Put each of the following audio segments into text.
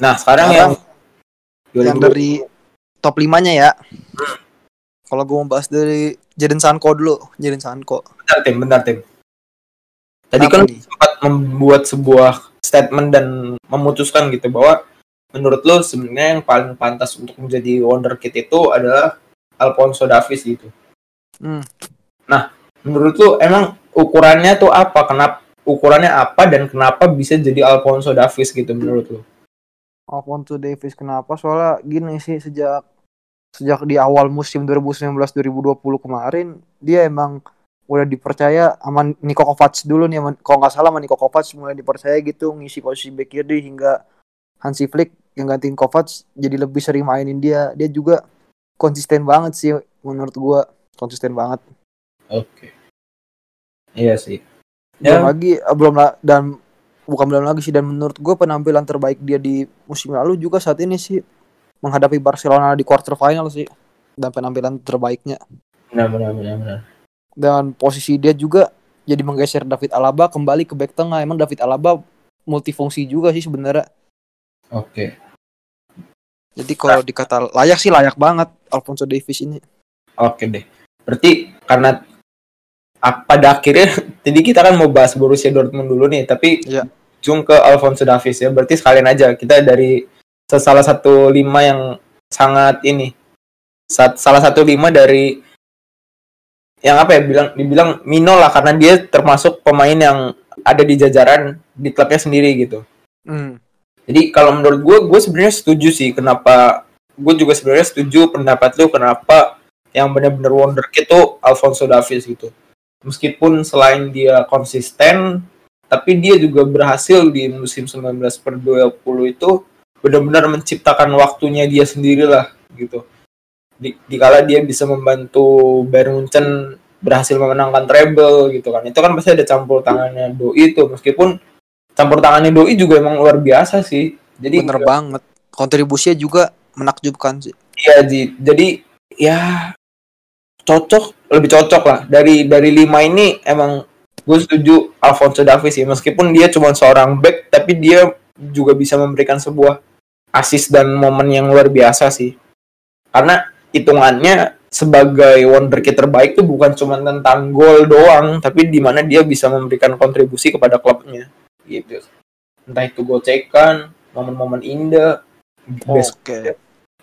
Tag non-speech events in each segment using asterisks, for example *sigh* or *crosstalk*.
Nah, sekarang yang yang 2020. dari top 5-nya ya. Kalau gue mau bahas dari Jaden Sanko dulu, Jaden Sanko. bentar tim, bentar tim. Tadi Kenapa kan nih? sempat membuat sebuah statement dan memutuskan gitu bahwa menurut lo sebenarnya yang paling pantas untuk menjadi wonderkid itu adalah Alfonso Davies gitu. Hmm. Menurut lo emang ukurannya tuh apa? Kenapa ukurannya apa dan kenapa bisa jadi Alfonso Davies gitu menurut lo? Alfonso Davis kenapa? Soalnya gini sih sejak sejak di awal musim 2019-2020 kemarin dia emang udah dipercaya sama Niko Kovac dulu nih kalau nggak salah sama Niko Kovac mulai dipercaya gitu ngisi posisi back kiri hingga Hansi Flick yang gantiin Kovac jadi lebih sering mainin dia dia juga konsisten banget sih menurut gua konsisten banget Oke. Iya sih. belum Ya, lagi eh, belum dan bukan belum lagi sih dan menurut gue penampilan terbaik dia di musim lalu juga saat ini sih menghadapi Barcelona di quarter final sih dan penampilan terbaiknya benar benar benar benar. dan posisi dia juga jadi menggeser David Alaba kembali ke back tengah emang David Alaba multifungsi juga sih sebenarnya Oke. jadi kalau dikata layak sih layak banget Alfonso Davies ini Oke deh. Berarti karena pada akhirnya *laughs* tadi kita kan mau bahas Borussia Dortmund dulu nih, tapi Iya. Ujung ke Alfonso Davies ya. Berarti sekalian aja kita dari salah satu lima yang sangat ini, Sat- salah satu lima dari yang apa ya bilang dibilang Mino lah karena dia termasuk pemain yang ada di jajaran di klubnya sendiri gitu. hmm. Jadi kalau menurut gue, gue sebenarnya setuju sih kenapa gue juga sebenarnya setuju pendapat lu kenapa yang benar-benar wonderkid itu Alfonso Davies gitu. Meskipun selain dia konsisten, tapi dia juga berhasil di musim 19 per 20 itu benar-benar menciptakan waktunya dia sendiri lah gitu. Di, dikala dia bisa membantu Bayern Munchen berhasil memenangkan treble gitu kan. Itu kan pasti ada campur tangannya Doi itu meskipun campur tangannya Doi juga emang luar biasa sih. Jadi bener banget kontribusinya juga menakjubkan sih Iya. Jadi ya cocok, lebih cocok lah. Dari dari lima ini emang gue setuju Alfonso Davies sih. Meskipun dia cuma seorang back, tapi dia juga bisa memberikan sebuah assist dan momen yang luar biasa sih. Karena hitungannya sebagai wonderkid terbaik tuh bukan cuma tentang gol doang, tapi di mana dia bisa memberikan kontribusi kepada klubnya. Gitu. Entah itu gocekan, momen-momen indah, oke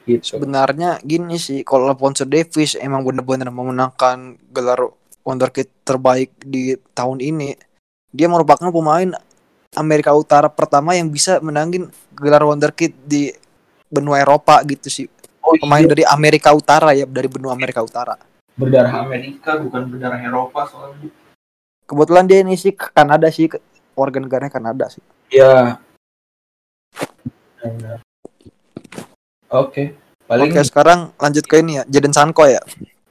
gitu. sebenarnya gini sih kalau Alfonso Davies emang bener-bener memenangkan gelar wonderkid terbaik di tahun ini dia merupakan pemain Amerika Utara pertama yang bisa menangin gelar wonderkid di benua Eropa gitu sih. Oh, pemain iya. dari Amerika Utara ya dari benua Amerika Utara. Berdarah Amerika bukan berdarah Eropa soalnya. Kebetulan dia ini sih ke Kanada sih ke- warga negaranya Kanada sih. Ya Benar. oke paling oke sekarang lanjut ke ini ya Jadon Sancho ya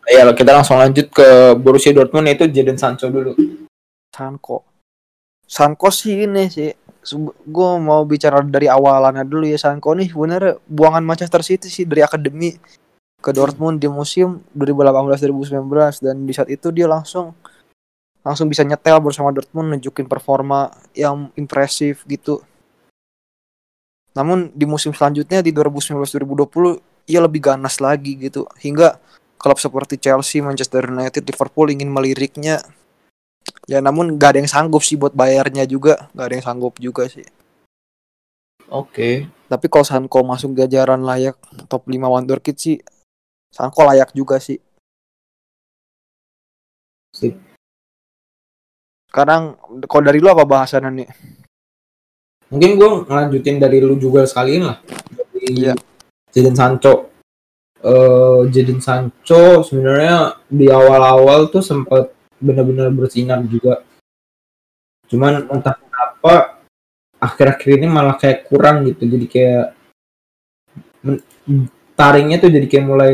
ya kita langsung lanjut ke Borussia Dortmund yaitu Jadon Sancho dulu Sanko. Sanko sih ini sih. Gue mau bicara dari awalannya dulu ya Sanko nih bener buangan Manchester City sih dari akademi ke Dortmund di musim 2018-2019 dan di saat itu dia langsung langsung bisa nyetel bersama Dortmund nunjukin performa yang impresif gitu. Namun di musim selanjutnya di 2019-2020 ia lebih ganas lagi gitu hingga klub seperti Chelsea, Manchester United, Liverpool ingin meliriknya. Ya namun gak ada yang sanggup sih buat bayarnya juga. Gak ada yang sanggup juga sih. Oke. Tapi kalau Sanko masuk jajaran layak top 5 wonderkid sih Sanko layak juga sih. Sip. Sekarang kalau dari lu apa bahasannya nih? Mungkin gue ngelanjutin dari lu juga sekalian lah. Dari Iya. Jadon Sancho eh Jadon Sancho sebenarnya di awal-awal tuh sempat benar-benar bersinar juga. Cuman entah kenapa akhir-akhir ini malah kayak kurang gitu. Jadi kayak taringnya tuh jadi kayak mulai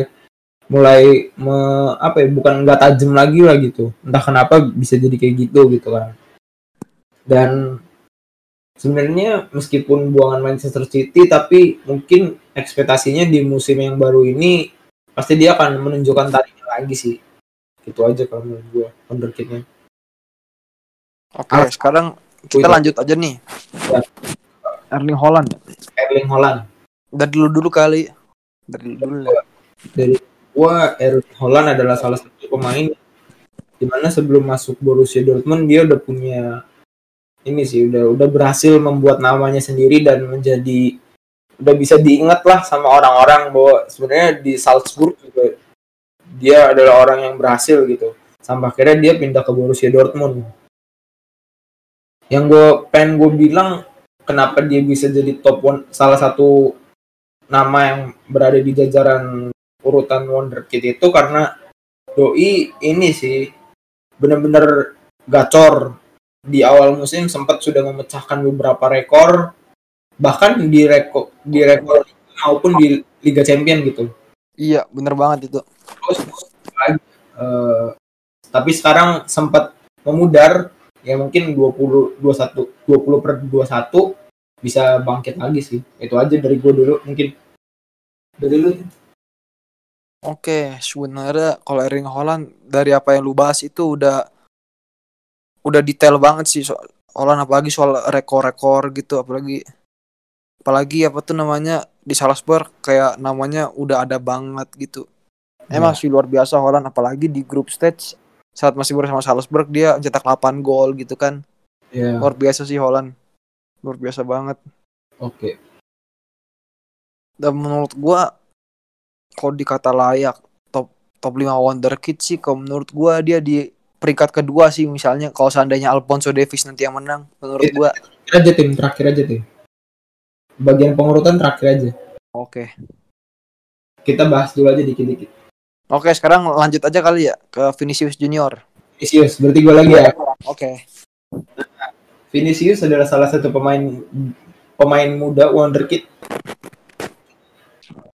mulai me- apa ya bukan nggak tajam lagi lah gitu. Entah kenapa bisa jadi kayak gitu gitu kan. Dan sebenarnya meskipun buangan Manchester City tapi mungkin ekspektasinya di musim yang baru ini pasti dia akan menunjukkan taringnya lagi sih gitu aja kalau menurut gue wonderkidnya oke Ah. sekarang kita lanjut aja nih Ya. Erling Holland Erling Haaland. Dari dulu dulu kali. Dari dulu lah. Dari gua Erling Haaland adalah salah satu pemain di mana sebelum masuk Borussia Dortmund dia udah punya ini sih udah udah berhasil membuat namanya sendiri dan menjadi udah bisa diingat lah sama orang-orang bahwa sebenarnya di Salzburg juga dia adalah orang yang berhasil gitu. Sampai akhirnya dia pindah ke Borussia Dortmund. Yang gue pengen gue bilang kenapa dia bisa jadi top one salah satu nama yang berada di jajaran urutan wonderkid itu karena doi ini sih bener-bener gacor di awal musim sempat sudah memecahkan beberapa rekor bahkan di rekor di rekor maupun di Liga Champion gitu. Iya, bener banget itu. terus eh, tapi sekarang sempat memudar ya mungkin 20 21 20 per 21 bisa bangkit lagi sih. Itu aja dari gue dulu mungkin. Dari lu Oke, sebenarnya kalau Erling Haaland dari apa yang lu bahas itu udah udah detail banget sih soal Haaland apalagi soal rekor-rekor gitu apalagi apalagi apa tuh namanya di Salzburg kayak namanya udah ada banget gitu. Emang sih luar biasa Haaland apalagi di group stage saat masih bersama Salzburg dia cetak 8 gol gitu kan. ya Luar biasa sih Haaland. Luar biasa banget. oke Dan menurut gua kalau dikata layak top top 5 wonderkid sih kalau menurut gua dia di peringkat kedua sih misalnya kalau seandainya Alfonso Davies nanti yang menang menurut Itu- gua. Terakhir aja tim. Terakhir aja tim. Bagian pengurutan terakhir aja. Oke. Kita bahas dulu aja dikit-dikit. Oke sekarang lanjut aja kali ya ke Vinicius Junior. Vinicius berarti gue lagi ya? Oke. Vinicius adalah salah satu pemain pemain muda wonderkid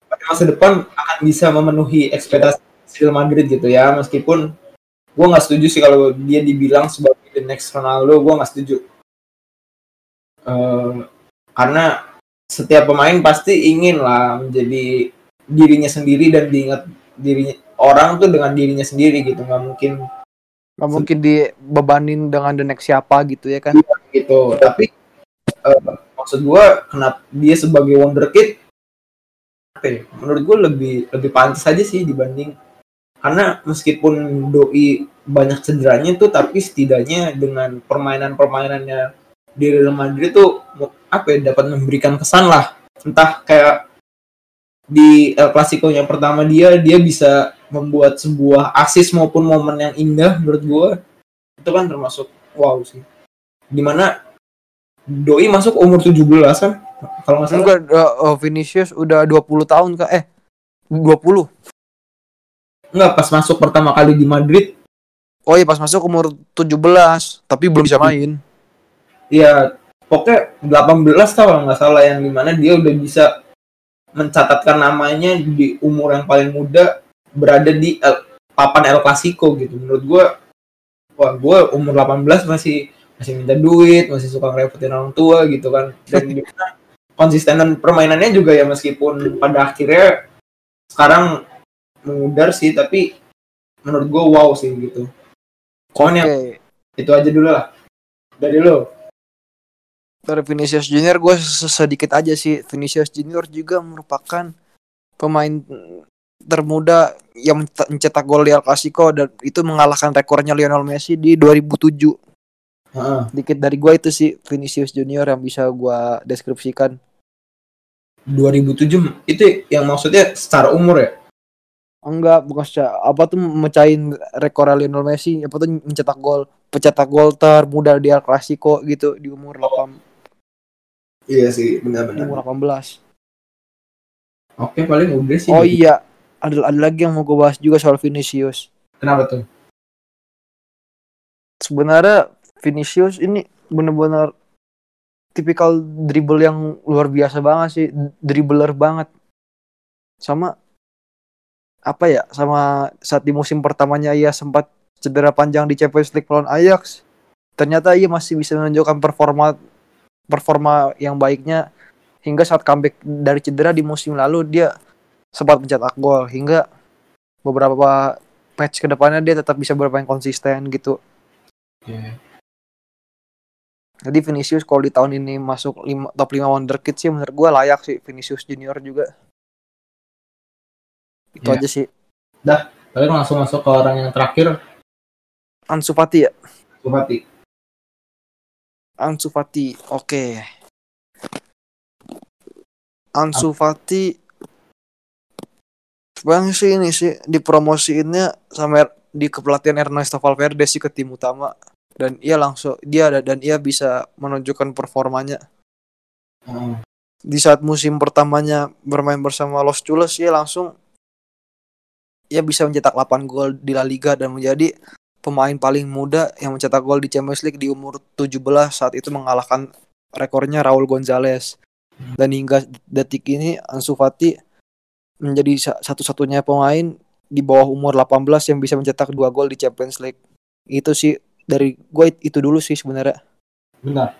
pada masa depan akan bisa memenuhi ekspektasi Real Madrid gitu ya meskipun gue nggak setuju sih kalau dia dibilang sebagai the next Ronaldo gue nggak setuju. Eh, karena setiap pemain pasti ingin lah menjadi dirinya sendiri dan diingat dirinya orang tuh dengan dirinya sendiri gitu. Nggak mungkin nggak mungkin dibebanin dengan the next siapa gitu ya kan? Gitu. Tapi eh, maksud gua kenapa dia sebagai wonderkid apa ya, menurut gua lebih lebih pantas aja sih dibanding karena meskipun doi banyak cederanya tuh tapi setidaknya dengan permainan-permainannya di Real Madrid tuh apa ya dapat memberikan kesan lah. Entah kayak di El Clasico yang pertama dia dia bisa membuat sebuah asis maupun momen yang indah menurut gua. Itu kan termasuk wow sih. Di mana doi masuk umur 17 kan? Kalau nggak salah. Enggak uh, Vinicius udah 20 tahun kak. Eh 20 nggak pas masuk pertama kali di Madrid. Oh iya pas masuk umur 17 tapi belum bisa main. Ya pokoknya 18 tau kalau nggak salah yang di mana dia udah bisa mencatatkan namanya di umur yang paling muda berada di El- papan El Clasico gitu. Menurut gua wah gua umur 18 masih masih minta duit masih suka ngerepotin orang tua gitu kan. Dan *laughs* di mana konsistenan permainannya juga ya meskipun pada akhirnya sekarang mengudar sih tapi menurut gua wow sih gitu. Oke. pokoknya itu aja dulu lah. Dari lo dari Vinicius Junior gue sedikit aja sih. Vinicius Junior juga merupakan pemain termuda yang mencetak- gol di El Clasico dan itu mengalahkan rekornya Lionel Messi di 2007 Heeh. dikit dari gue itu sih Vinicius Junior yang bisa gue deskripsikan. 2007 itu yang maksudnya secara umur ya enggak bukan secara apa tuh mecahin rekor Lionel Messi apa tuh mencetak gol pencetak gol termuda di El Clasico gitu di umur 8 iya sih benar-benar umur 18 oke paling udah sih. Oh iya ada ada lagi yang mau gue bahas juga soal Vinicius. Kenapa tuh? Sebenarnya Vinicius ini bener-bener tipikal dribble yang luar biasa banget sih dribbler banget. Sama apa ya sama saat di musim pertamanya ia sempat cedera panjang di Champions League lawan Ajax ternyata ia masih bisa menunjukkan performa performa yang baiknya hingga saat comeback dari cedera di musim lalu dia sempat mencetak gol hingga beberapa match ke depannya dia tetap bisa bermain konsisten gitu Oke. Jadi Vinicius kalau di tahun ini masuk lima, top 5 wonderkid sih menurut gue layak sih Vinicius Junior juga. Itu Iya. aja sih. Kalian langsung masuk ke orang yang terakhir, Ansu Fati ya? Bupati. Ansu Fati. Oke. Ansu Fati Bang sih ini sih dipromosiinnya sama di kepelatihan Ernesto Valverde sih ke tim utama dan ia langsung dia ada dan ia bisa menunjukkan performanya Heeh. di saat musim pertamanya bermain bersama Los Chulos ia langsung ia bisa mencetak 8 gol di La Liga dan menjadi pemain paling muda yang mencetak gol di Champions League di umur 17 saat itu mengalahkan rekornya Raul Gonzalez dan hingga detik ini Ansu Fati menjadi sa- satu-satunya pemain di bawah umur 18 yang bisa mencetak dua gol di Champions League itu sih dari gue itu dulu sih sebenarnya Bentar.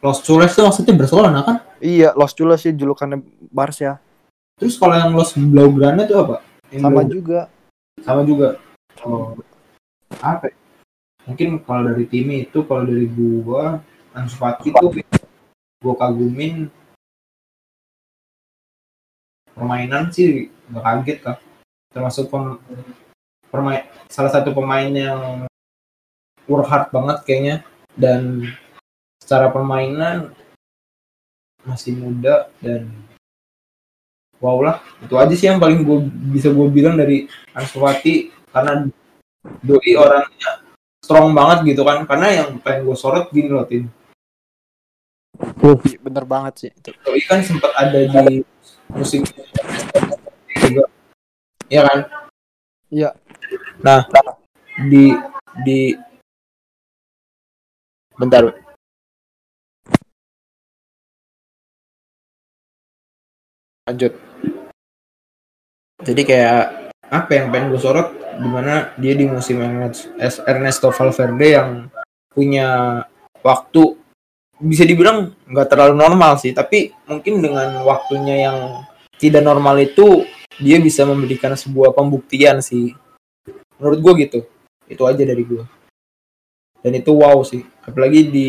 Los Chules itu maksudnya Barcelona kan? iya Los Chulos sih julukannya Barca Terus kalau yang Los Blaugrana itu apa? Yang sama juga sama juga. Oh. Apa? ya? Mungkin kalau dari tim itu, kalau dari gua, Ansu Fati tuh gua kagumin permainan sih nggak kaget kan. Termasuk pem, permain, salah satu pemain yang work hard banget kayaknya dan secara permainan masih muda dan wow lah itu aja sih yang paling gue bisa gue bilang dari Ansu Fati karena doi orangnya strong banget gitu kan. Karena yang pengen gue sorot gini loh tim bener banget sih itu. Doi kan sempat ada di musim juga. Ya kan? Iya. nah di di bentar. Lanjut jadi kayak apa yang pengen gue sorot di mana dia di musim Ernest- Ernesto Valverde yang punya waktu bisa dibilang nggak terlalu normal sih tapi mungkin dengan waktunya yang tidak normal itu dia bisa memberikan sebuah pembuktian sih. Menurut gue gitu. Itu aja dari gue dan itu wow sih. Apalagi di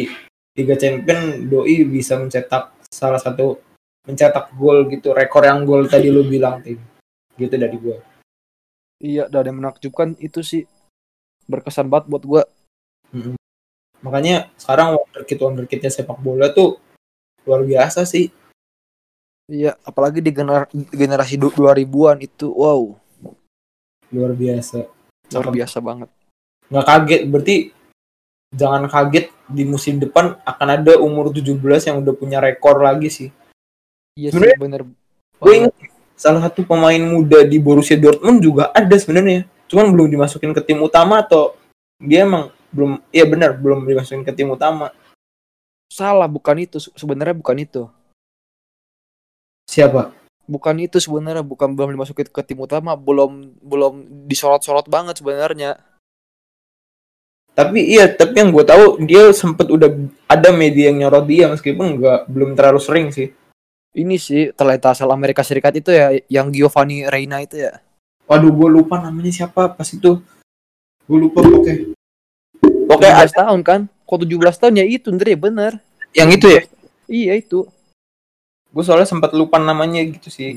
Liga Champion doi bisa mencetak salah satu mencetak gol gitu rekor yang gol tadi lu bilang tim gitu dari gue iya dan yang menakjubkan itu sih. Berkesan banget buat gue makanya sekarang wonderkid wonderkidnya sepak bola tuh luar biasa sih. Iya apalagi di gener- generasi du- 2000-an itu wow. Luar biasa. Luar biasa banget. Nggak kaget berarti jangan kaget di musim depan akan ada umur 17 yang udah punya rekor lagi sih. Iya sih bener gue ingat salah satu pemain muda di Borussia Dortmund juga ada sebenarnya. Cuman belum dimasukin ke tim utama atau dia emang belum iya benar belum dimasukin ke tim utama. Salah bukan itu. Se- sebenarnya bukan itu. Siapa? Bukan itu sebenarnya bukan belum dimasukin ke tim utama belum belum disorot-sorot banget sebenarnya. Tapi iya tapi yang gue tahu dia sempet udah ada media yang nyorot dia meskipun nggak belum terlalu sering sih ini sih talenta asal Amerika Serikat itu ya yang Giovanni Reina itu ya. Waduh gue lupa namanya siapa pas itu. Gue lupa oke oke 17 tahun kan? Kok 17 tahun? Ya itu Ndre bener. Yang itu ya? Iya itu. Gue soalnya sempat lupa namanya gitu sih.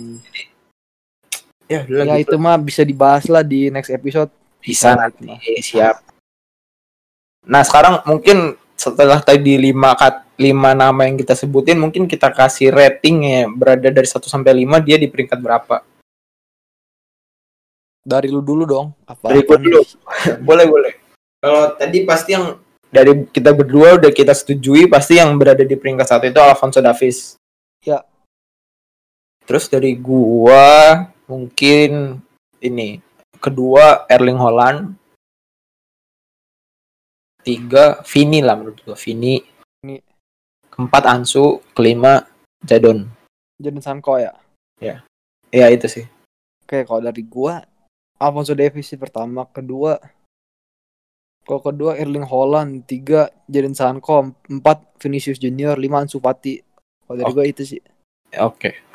Ya udah ya itu mah bisa dibahas lah di next episode. Bisa Nah, nanti siap. Nah sekarang mungkin setelah tadi lima kat lima nama yang kita sebutin mungkin kita kasih rating ya berada dari 1 sampai 5 dia di peringkat berapa? Dari lu dulu dong. Apa Dari gua dulu. *laughs* boleh boleh. Kalau tadi pasti yang dari kita berdua udah kita setujui pasti yang berada di peringkat satu itu Alfonso Davies Ya. terus dari gua mungkin ini kedua Erling Haaland. Tiga Vini lah menurut gua Vini. Vini. Keempat Ansu. Kelima Jadon. Jadon Sancho ya? Ya. Itu sih. Oke, kalau dari gua Alfonso Davies sih pertama, kedua kalau kedua Erling Haaland, tiga Jadon Sancho, empat Vinicius Junior, lima Ansu Fati. Kalau dari Oke. gua itu sih. oke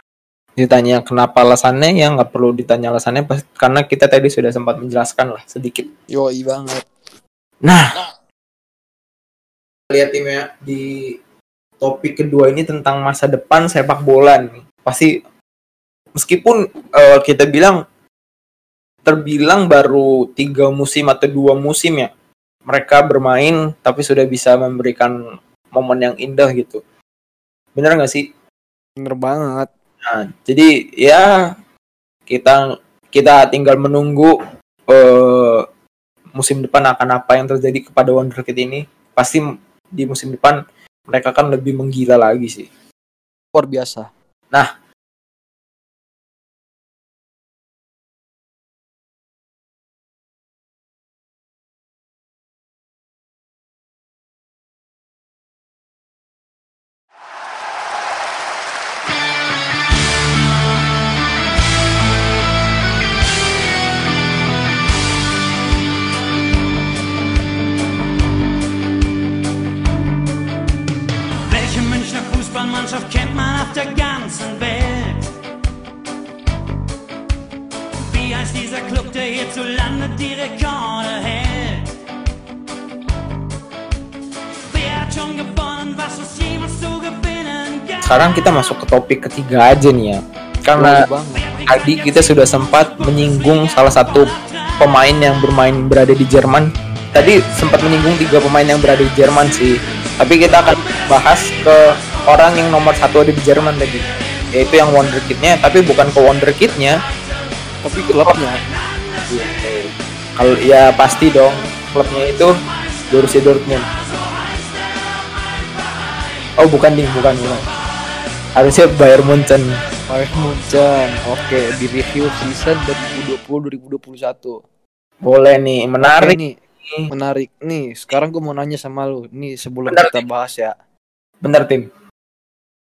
ditanya kenapa alasannya ya nggak perlu ditanya alasannya pas- karena kita tadi sudah sempat menjelaskan lah sedikit. Yoi banget. Nah, lihat tim ya di topik kedua ini tentang masa depan sepak bola nih. Pasti meskipun eh, kita bilang terbilang baru tiga musim atau dua musim ya mereka bermain tapi sudah bisa memberikan momen yang indah gitu. Bener nggak sih? Bener banget. Nah, jadi ya kita kita tinggal menunggu eh, musim depan akan apa yang terjadi kepada Wonderkid ini. Pasti di musim depan mereka kan lebih menggila lagi sih. Luar biasa. Welche Sekarang kita masuk ke topik ketiga aja nih ya. Karena tadi kita sudah sempat menyinggung salah satu pemain yang bermain berada di Jerman. Tadi sempat menyinggung tiga pemain yang berada di Jerman sih. Tapi kita akan bahas ke orang yang nomor satu ada di Jerman tadi. Yaitu yang wonderkidnya, tapi bukan ke wonderkidnya. Tapi klubnya Kalau ya pasti dong klubnya itu Borussia Dortmund. Oh bukan ding, bukan bukan. Harusnya Bayern Munchen. Bayern Munchen. Oke, di review season 2020-2021. Boleh nih, menarik. Oke nih, menarik nih. Sekarang gue mau nanya sama lu. Nih sebelum Benar, kita bahas ya. Bener tim.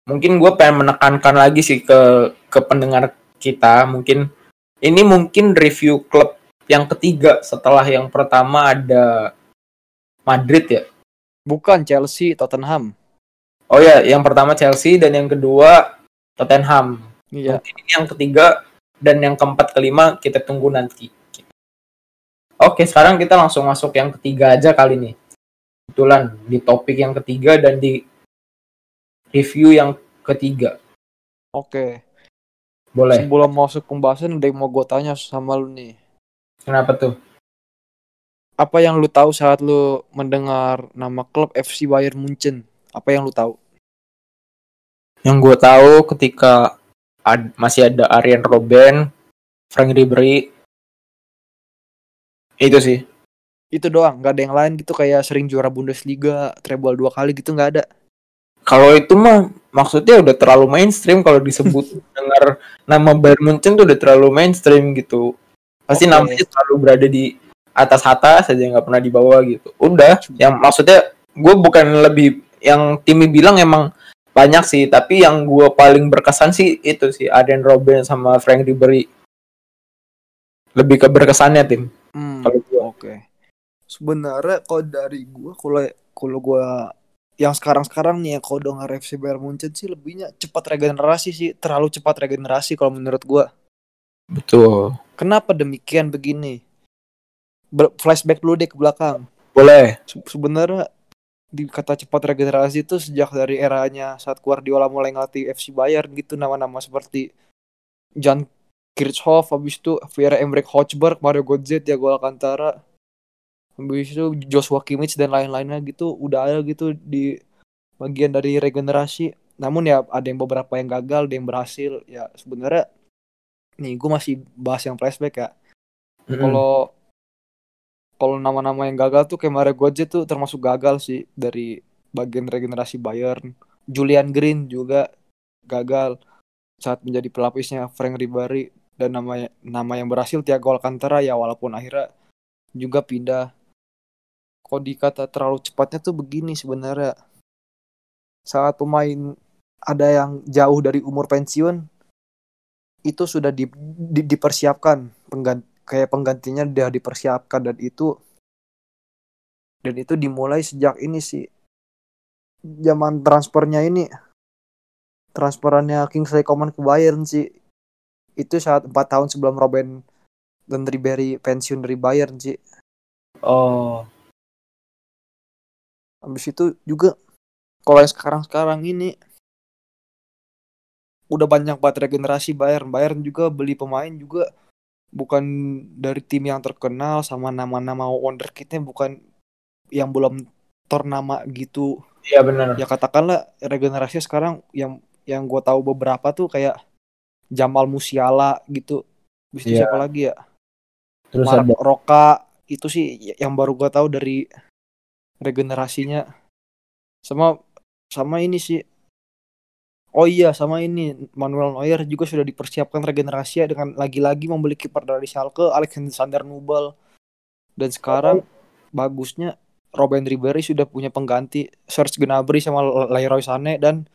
Mungkin gue pengen menekankan lagi sih ke ke pendengar kita. Mungkin ini mungkin review klub yang ketiga setelah yang pertama ada Madrid ya. Bukan Chelsea, Tottenham. Oh ya, yang pertama Chelsea dan yang kedua Tottenham. Iya. Mungkin ini yang ketiga dan yang keempat kelima kita tunggu nanti. Oke, sekarang kita langsung masuk yang ketiga aja kali ini. Kebetulan di topik yang ketiga dan di review yang ketiga. Oke. Boleh. Sebelum masuk pembahasan, yang mau gue tanya sama lu nih. Kenapa tuh? Apa yang lu tahu saat lu mendengar nama klub FC Bayern Munchen? Apa yang lu tahu? Yang gue tahu ketika ad- masih ada Arjen Robben, Frank Ribery, itu sih. Itu doang, nggak ada yang lain gitu kayak sering juara Bundesliga, treble dua kali gitu nggak ada. Kalau itu mah maksudnya udah terlalu mainstream kalau disebut *laughs* dengar nama Bayern Munchen tuh udah terlalu mainstream gitu. Pasti Oke. namanya selalu berada di atas atas saja nggak pernah di bawah gitu. Udah, yang maksudnya gue bukan lebih yang Timmy bilang emang banyak sih, tapi yang gue paling berkesan sih itu sih Arjen Robben sama Frank Ribery. Lebih ke berkesannya tim. Hmm, Kalau. Oke. Sebenarnya kalau dari gua kalau kalau gua yang sekarang-sekarang nih yang kalau dengar FC Bayern Munchen sih lebihnya cepat regenerasi sih, terlalu cepat regenerasi kalau menurut gua. Betul. Kenapa demikian begini? Ber- flashback dulu deh ke belakang. Boleh. Se- Sebenarnya di kata cepat regenerasi itu sejak dari eranya saat Guardiola mulai ngelatih FC Bayern gitu nama-nama seperti Jan Kirchhoff, habis itu Pierre Emerick Hochberg, Mario Götze, Thiago Alcantara, habis itu Joshua Kimmich dan lain-lainnya gitu udah ada gitu di bagian dari regenerasi. Namun ya ada yang beberapa yang gagal, ada yang berhasil. Ya sebenarnya nih gue masih bahas yang flashback ya. Mm-mm. Kalau kalau nama-nama yang gagal tuh kayak Mario Götze tuh termasuk gagal sih dari bagian regenerasi Bayern. Julian Green juga gagal saat menjadi pelapisnya Frank Ribery dan nama nama yang berhasil Thiago Alcantara ya walaupun akhirnya juga pindah. Kok dikata terlalu cepatnya tuh begini sebenarnya. Saat pemain ada yang jauh dari umur pensiun itu sudah di, di- dipersiapkan penggan, kayak penggantinya udah dipersiapkan dan itu dan itu dimulai sejak ini sih zaman transfernya ini transferannya Kingsley Coman ke Bayern sih itu saat empat tahun sebelum Robin dan Ribery pensiun dari Bayern sih Oh. Habis itu juga kalau yang sekarang-sekarang ini udah banyak banget regenerasi Bayern. Bayern juga beli pemain juga bukan dari tim yang terkenal sama nama-nama wonderkidnya bukan yang belum ternama gitu. Iya benar. Ya katakanlah regenerasi sekarang yang yang gue tahu beberapa tuh kayak Jamal Musiala gitu. Itu Iya. siapa lagi ya? Terus Mark ada Roka itu sih yang baru gue tahu dari regenerasinya sama sama ini sih oh iya sama ini Manuel Neuer juga sudah dipersiapkan regenerasi dengan lagi-lagi membeli kiper dari Schalke Alexander Nubel dan sekarang bagusnya Robin Ribery sudah punya pengganti Serge Gnabry sama Leroy Sané dan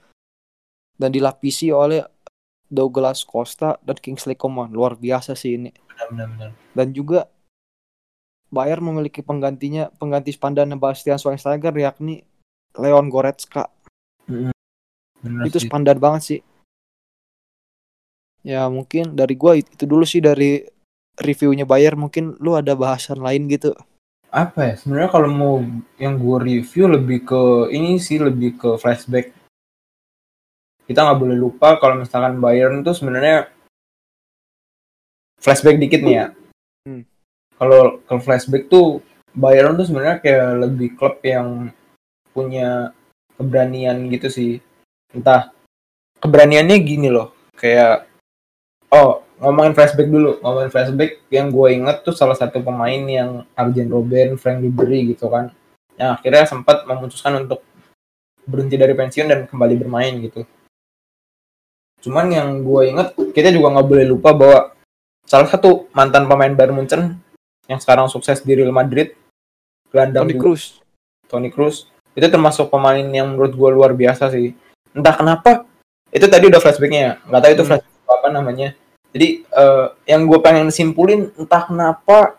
dan dilapisi oleh Douglas Costa dan Kingsley Coman. Luar biasa sih ini. Benar-benar. dan juga Bayern memiliki penggantinya pengganti Spandan Bastian Schweinsteiger yakni Leon Goretzka Benar itu sih. Spandan banget sih. Ya mungkin dari gua it- itu dulu sih dari reviewnya Bayern mungkin lu ada bahasan lain gitu. Apa ya? Sebenarnya kalau mau yang gue review lebih ke ini sih lebih ke flashback. Kita nggak boleh lupa kalau misalkan Bayern tuh sebenarnya flashback dikit nih ya. Hmm. kalau kalau flashback tuh Bayern tuh sebenarnya kayak lebih klub yang punya keberanian gitu sih entah keberaniannya gini loh. Kayak oh ngomongin flashback dulu. Ngomongin flashback yang gue inget tuh salah satu pemain yang Arjen Robben, Frank Ribery gitu kan. Yang akhirnya sempat memutuskan untuk berhenti dari pensiun dan kembali bermain gitu. Cuman yang gue inget kita juga nggak boleh lupa bahwa salah satu mantan pemain Bayern Munchen yang sekarang sukses di Real Madrid gelandang Toni Kroos. Toni Kroos itu termasuk pemain yang menurut gue luar biasa sih entah kenapa itu tadi udah flashbacknya ya. Nggak tahu itu Hmm. flashback apa namanya. Jadi eh, yang gue pengen simpulin entah kenapa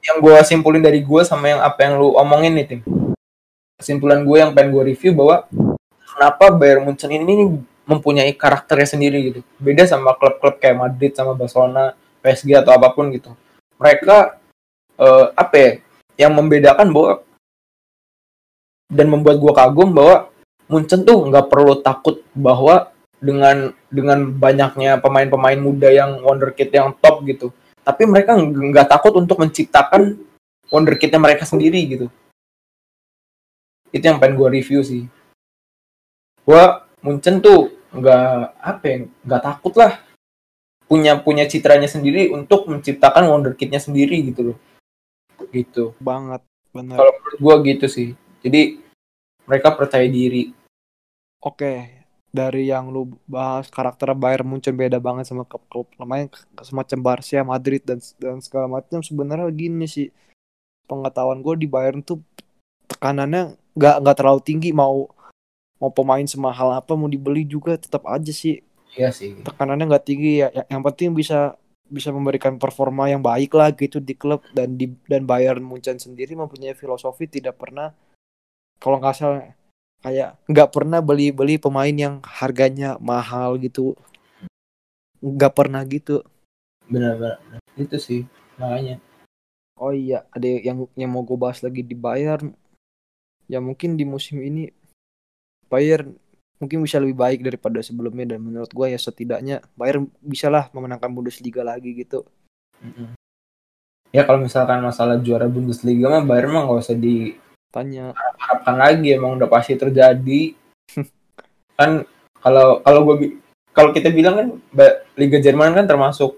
yang gue simpulin dari gue sama yang apa yang lu omongin nih tim. Kesimpulan gue yang pengen gue review bahwa kenapa Bayern Munchen ini mempunyai karakternya sendiri gitu. Beda sama klub-klub kayak Madrid sama Barcelona PSG atau apa pun gitu. Mereka eh, apa ya yang membedakan bahwa dan membuat gue kagum bahwa Munchen tuh nggak perlu takut bahwa dengan dengan banyaknya pemain-pemain muda yang wonderkid yang top gitu. Tapi mereka ng- nggak takut untuk menciptakan wonderkidnya mereka sendiri gitu. Itu yang pengen gue review sih. Gue Munchen tuh nggak apa ya nggak takut lah. Punya punya citranya sendiri untuk menciptakan wonderkidnya sendiri gitu loh. Gitu. Banget bener. Kalau menurut gue gitu sih. Jadi mereka percaya diri Oke, dari yang lu bahas karakter Bayern Munchen beda banget sama klub-klub lain semacam Barca, Madrid dan dan segala macam. Sebenarnya gini sih pengetahuan gue di Bayern tuh tekanannya nggak nggak terlalu tinggi. Mau mau pemain semahal apa mau dibeli juga tetap aja sih. Iya sih. Tekanannya nggak tinggi. Ya Ya- yang penting bisa bisa memberikan performa yang baik lah gitu di klub. Dan di dan Bayern Munchen sendiri mempunyai filosofi tidak pernah kalau nggak salah kayak nggak pernah beli beli pemain yang harganya mahal gitu. Nggak pernah gitu. Benar-benar itu sih makanya. Oh iya ada yang yang mau gue bahas lagi di Bayern. Ya mungkin di musim ini Bayern mungkin bisa lebih baik daripada sebelumnya dan menurut gue ya setidaknya Bayern bisalah memenangkan Bundesliga lagi gitu. Mm-mm. ya kalau misalkan masalah juara Bundesliga mah Bayern mah nggak usah diharapkan tanya. Lagi emang udah pasti terjadi. *laughs* Kan kalau kalau gue kalau kita bilang kan Liga Jerman kan termasuk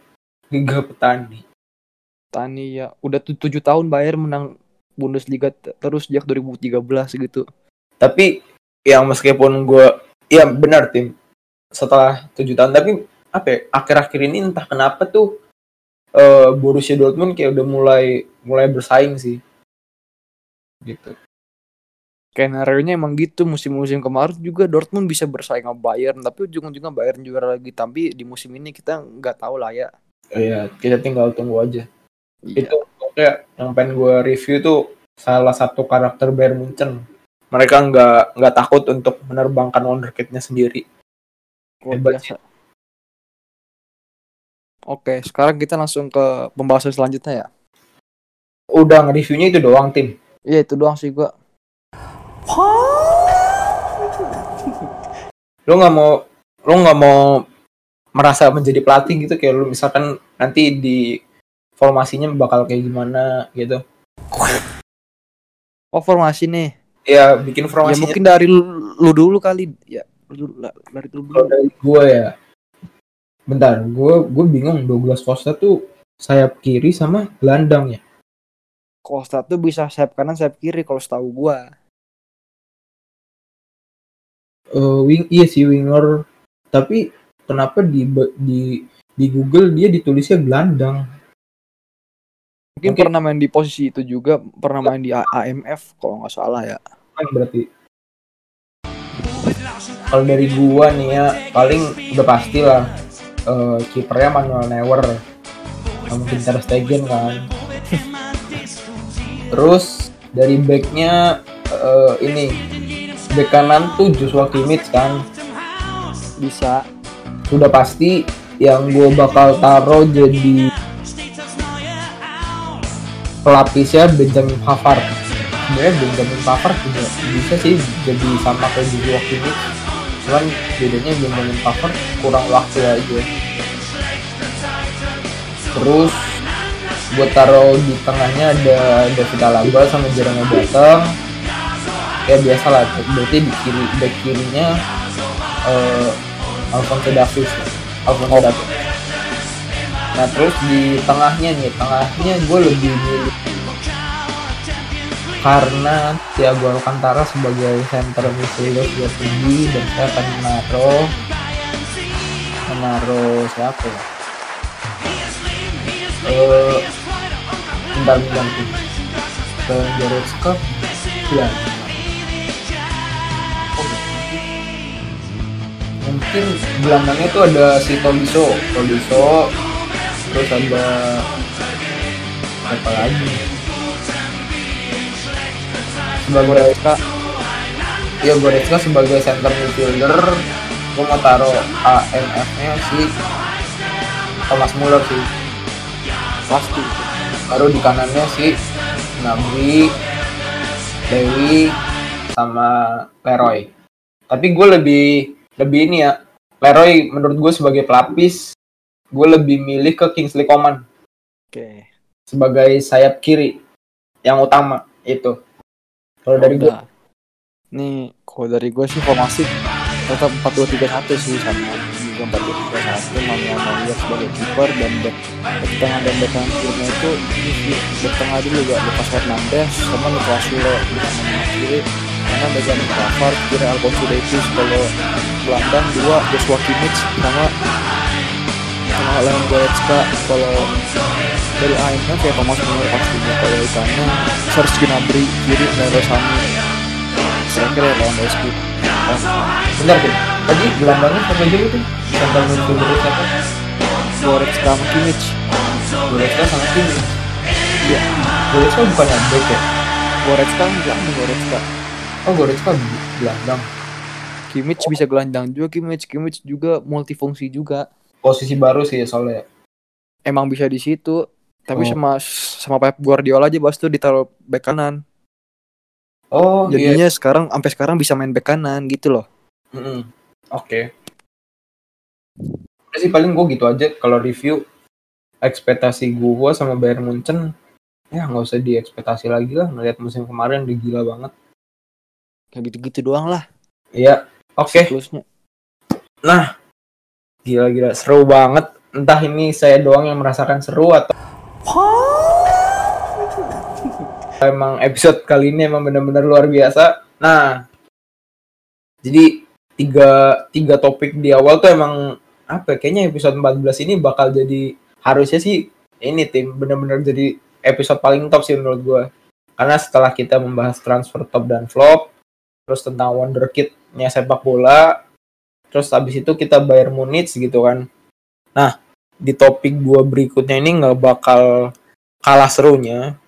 liga petani. Tani ya. Udah tu- tujuh tahun Bayern menang Bundesliga terus sejak 2013 gitu. Tapi yang meskipun gue ya benar tim. Setelah tujuh tahun tapi apa ya, akhir-akhir ini entah kenapa tuh eh, Borussia Dortmund kayak udah mulai mulai bersaing sih gitu. Skenario-nya emang gitu musim-musim kemarin juga Dortmund bisa bersaing sama Bayern tapi ujung-ujungnya Bayern juara lagi. Tapi di musim ini kita nggak tahu lah ya. Ya kita tinggal tunggu aja. Iya. itu pokoknya yang pengen gue review tuh salah satu karakter Bayern Munchen. Mereka nggak nggak takut untuk menerbangkan wonderkidnya sendiri. Luar biasa. Oke, sekarang kita langsung ke pembahasan selanjutnya ya. udah nge-reviewnya itu doang tim Iya itu doang sih gua. Lo nggak mau lo nggak mau merasa menjadi pelatih gitu kayak lu misalkan nanti di formasinya bakal kayak gimana gitu. Oh formasi nih. Ya bikin Ya formasinya mungkin dari lu, lu dulu kali. Ya lu dari lu dulu. dari gue ya. Bentar, gue gue bingung Douglas Costa tuh sayap kiri sama gelandang ya. Costa tuh bisa sayap kanan sayap kiri kalau setahu gua. Eh, wing iya sih winger. Tapi kenapa di di di Google dia ditulisnya gelandang? Mungkin Mungkin- pernah main di posisi itu juga, pernah main di A- AMF kalau nggak salah ya. kan berarti. Kalau dari gua nih ya paling udah pasti lah eh, kipernya Manuel Neuer. Mungkin Ter Stegen kan *laughs* terus dari backnya eh, ini back kanan tuh Joshua Kimmich kan. Bisa. sudah pasti yang gue bakal taruh jadi pelapisnya Benjamin Pavard. Sebenarnya Benjamin Pavard juga bisa sih jadi sama kayak Joshua Kimmich. Cuman bedanya Benjamin Pavard kurang waktu aja. Terus gue taruh di tengahnya ada David Alaba sama Jeremy Boateng. Ya biasa lah berarti di kiri back kirinya eh, Alfonso Davies. Alfonso Davies. Nah terus di tengahnya nih tengahnya gue lebih milih karena Thiago Alcantara sebagai center midfielder sudah tinggi dan saya akan menaruh menaruh siapa ya? Eh bentar bentar tuh ke Goretzka ya Oh, mungkin gelandangnya tuh ada si Tolisso Tolisso terus ada apa lagi? Sebagai Goretzka ya Goretzka sebagai center midfielder. Gue mau taruh AMF nya si Thomas Muller sih. Pasti. Baru di kanannya si Gnabry Dewi sama Leroy tapi gue lebih lebih ini ya Leroy menurut gue sebagai pelapis gue lebih milih ke Kingsley Coman Oke. sebagai sayap kiri yang utama itu kalau dari gue. Nih, kalau dari gue sih formasi tetap 4-2-3-1 sih sama juga 4-2-3-1 Manuel Neuer sebagai kiper dan back back tengah dan back kirinya itu sih back tengah dulu juga Lucas Hernandez sama Nicolas Sule di kanan kiri karena Benjamin Pavard kiri Alfonso Davies kalau gelandang dua Joshua Kimmich sama sama Leon Goretzka kalau dari AMF ya Thomas Muller pastinya kalau di kanan Serge Gnabry kiri Leroy Sané. Saya kira Lewandowski bentar deh tadi gelandangnya siapa dulu tuh center midfielder siapa? Goretzka sama Kimmich. Goretzka sama Kimi Iya. Goretzka bukan yang back ya? Goretzka enggak Goretzka. Oh Goretzka gelandang. Kimmich bisa gelandang juga Kimmich. Kimmich juga multifungsi juga. Posisi baru sih ya soalnya. Emang bisa di situ. Tapi Oh. sama sama Pep Guardiola aja bas tuh ditaruh back kanan. Oh iya. Jadinya sekarang sampai sekarang bisa main back kanan gitu loh. Mm-mm. Oke. Udah sih paling gue gitu aja kalau review ekspektasi gue sama Bayern Munchen ya nggak usah diekspektasi lagi lah ngeliat musim kemarin udah gila banget. kayak gitu-gitu doang lah Iya. Oke. siklusnya Nah, gila-gila seru banget. Entah ini saya doang yang merasakan seru atau emang episode kali ini emang benar-benar luar biasa. Nah, jadi tiga tiga topik di awal tuh emang apa? ya, Kayaknya episode 14 ini bakal jadi harusnya sih ini tim benar-benar jadi episode paling top sih menurut gua. Karena setelah kita membahas transfer top dan flop, terus tentang wonderkid-nya sepak bola, terus habis itu kita bayar Munich gitu kan. Nah, di topik gua berikutnya ini nggak bakal kalah serunya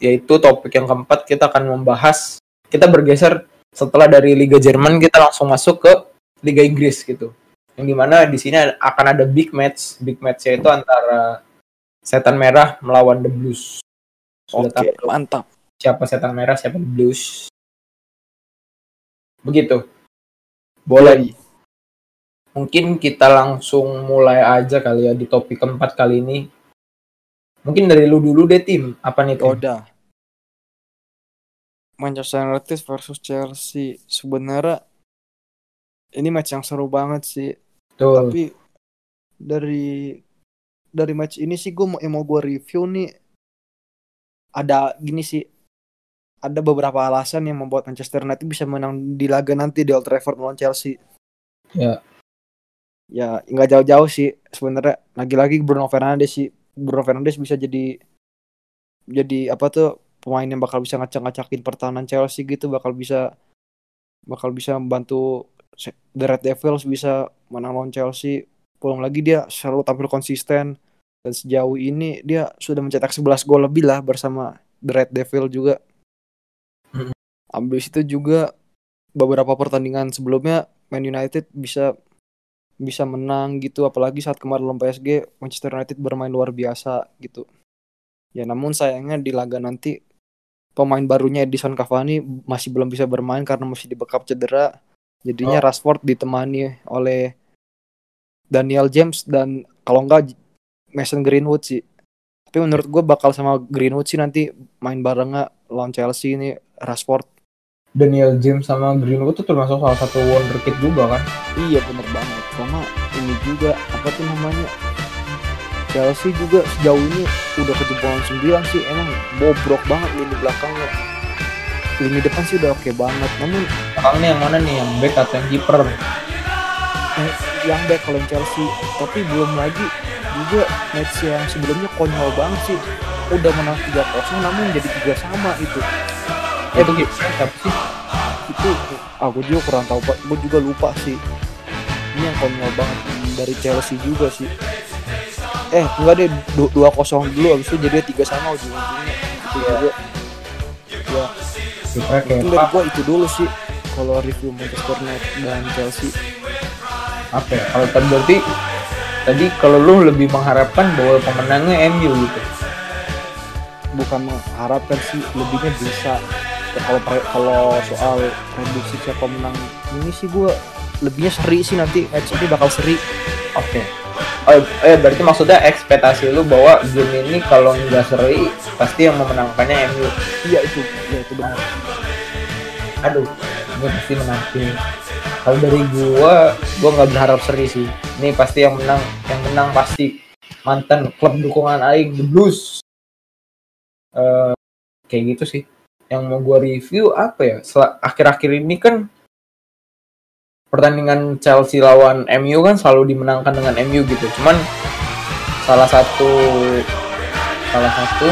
yaitu topik yang keempat kita akan membahas kita bergeser setelah dari Liga Jerman kita langsung masuk ke Liga Inggris gitu. Yang di mana di sini akan ada big match, big match yaitu antara Setan Merah melawan The Blues. Sudah Oke, tahu mantap. siapa Setan Merah, siapa The Blues. Begitu. Boleh. Mungkin kita langsung mulai aja kali ya di topik keempat kali ini. Mungkin dari lu dulu deh tim. Apa nih tim? Udah. Manchester United versus Chelsea. Sebenarnya ini match yang seru banget sih. Tuh. Tapi dari dari match ini sih gue mau yang mau gue review nih ada gini sih ada beberapa alasan yang membuat Manchester United bisa menang di laga nanti di Old Trafford melawan Chelsea. Ya. Ya nggak jauh-jauh sih sebenarnya. Lagi-lagi Bruno Fernandes sih. Bruno Fernandes bisa jadi jadi apa tuh pemain yang bakal bisa ngacak-ngacakin pertahanan Chelsea gitu bakal bisa bakal bisa membantu The Red Devils bisa menang lawan Chelsea. Belum lagi dia selalu tampil konsisten dan sejauh ini dia sudah mencetak 11 gol lebih lah bersama The Red Devil juga. Mm. Habis itu juga beberapa pertandingan sebelumnya Man United bisa bisa menang gitu apalagi saat kemarin lawan PSG Manchester United bermain luar biasa gitu. Ya namun sayangnya di laga nanti pemain barunya Edison Cavani masih belum bisa bermain karena masih di backup cedera. Jadinya Rashford ditemani oleh Daniel James dan kalau enggak Mason Greenwood sih. Tapi menurut gue bakal sama Greenwood sih nanti main barengnya lawan Chelsea ini Rashford. Daniel James sama Greenwood tuh termasuk salah satu wonderkid juga kan. Iya bener banget. Sama ini juga apa tuh namanya Chelsea juga sejauh ini udah kejebolan 9 sih emang bobrok banget lini belakangnya. Lini depan sih udah oke banget. Namun Sekarang nih yang mana nih yang back atau yang kiper? eh, yang back kalau Chelsea tapi belum lagi juga match yang sebelumnya konyol banget sih udah menang 3-0 namun jadi tiga sama itu Eh itu kiper siapa sih? Itu aku juga kurang tahu pak. Gue juga lupa sih. Ini yang konyol banget dari Chelsea juga sih. Eh enggak deh. Du- 2-0 dulu abis itu jadi tiga sama ujung-ujungnya. Itu juga. Ya. Kipernya mungkin kayak dari gue itu dulu sih kalau review Manchester United dan Chelsea. Apa ya? Kalau tadi berarti tadi kalau lu lebih mengharapkan bahwa pemenangnya MU gitu. bukan mengharapkan sih lebihnya bisa Ya, kalau kalau soal prediksi siapa menang ini sih gue lebihnya seri sih nanti match ini bakal seri Oke. Oh, eh berarti maksudnya ekspektasi lu bahwa game ini kalau nggak seri pasti yang memenangkannya MU. iya itu iya itu benar Aduh, gue pasti menang tim. Kalau dari gua, gua nggak berharap seri sih. Ini pasti yang menang, yang menang pasti mantan klub dukungan Aing The Blues. Eh, kayak gitu sih. Yang mau gua review apa ya? Akhir-akhir ini kan pertandingan Chelsea lawan MU kan selalu dimenangkan dengan MU gitu. Cuman salah satu salah satu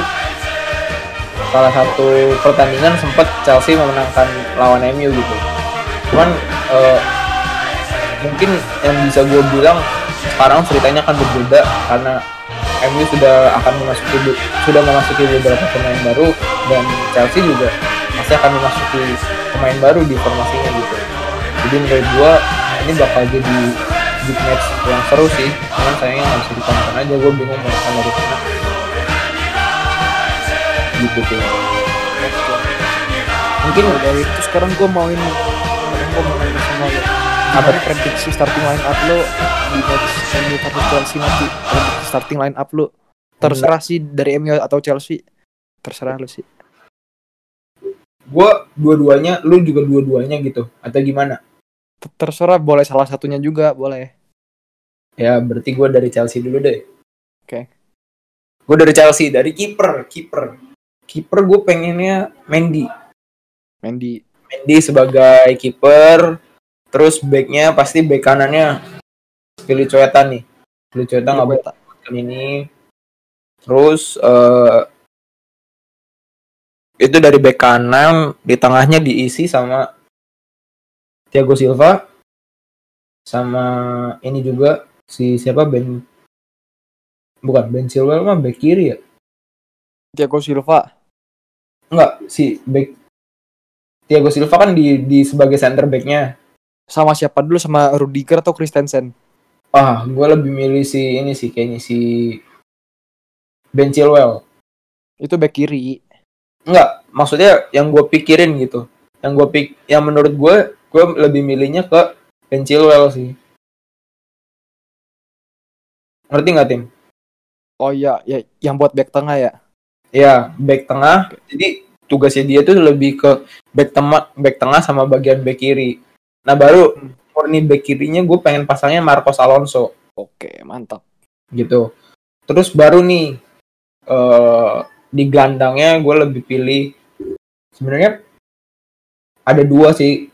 salah satu pertandingan sempat Chelsea memenangkan lawan MU gitu. Cuman eh, mungkin yang bisa gue bilang sekarang ceritanya akan berbeda karena MU sudah akan memasuki sudah memasuki beberapa pemain baru dan Chelsea juga masih akan memasuki pemain baru di formasinya gitu. Jadi menurut gua ini bakal jadi big match yang seru sih. Cuman sayangnya nggak bisa ditonton aja. Gue bingung mau nonton dari mana. Gitu tuh. Mungkin Nah, dari itu sekarang gue mau ini sekarang gue mau nanya sama lo Apa? Gimana prediksi starting line up lo di match MU versus Chelsea nanti prediksi starting line up lo terserah sih dari MU atau Chelsea terserah lo sih gue dua-duanya, lu juga dua-duanya gitu. Atau gimana? Terserah boleh salah satunya juga boleh Ya berarti gue dari Chelsea dulu deh. Oke. Gue dari Chelsea, dari kiper, kiper. Kiper gue pengennya Mendy. Mendy Mendy sebagai kiper. Terus backnya pasti back kanannya Pilih Coeta nih. Pilih Coeta nggak boleh ini. Terus eh itu dari back kanan, di tengahnya diisi sama Thiago Silva, sama ini juga si siapa Ben bukan Ben Chilwell mah back kiri ya Thiago Silva Enggak, si back Thiago Silva kan di di sebagai center backnya. Sama siapa dulu sama Rudiger atau Christensen? Ah, gue lebih milih si ini sih kayaknya si Ben Chilwell. Itu back kiri. Enggak, maksudnya yang gue pikirin gitu. Yang gue pik, yang menurut gue, gue lebih milihnya ke Ben Chilwell sih. Ngerti nggak tim? Oh iya, ya yang buat back tengah ya. Ya, back tengah. Jadi tugasnya dia tuh lebih ke back tengah, back tengah sama bagian back kiri. Nah baru murni back kirinya gue pengen pasangnya Marcos Alonso Oke, mantap. gitu. Terus baru nih eh di gelandangnya gue lebih pilih sebenarnya ada dua sih.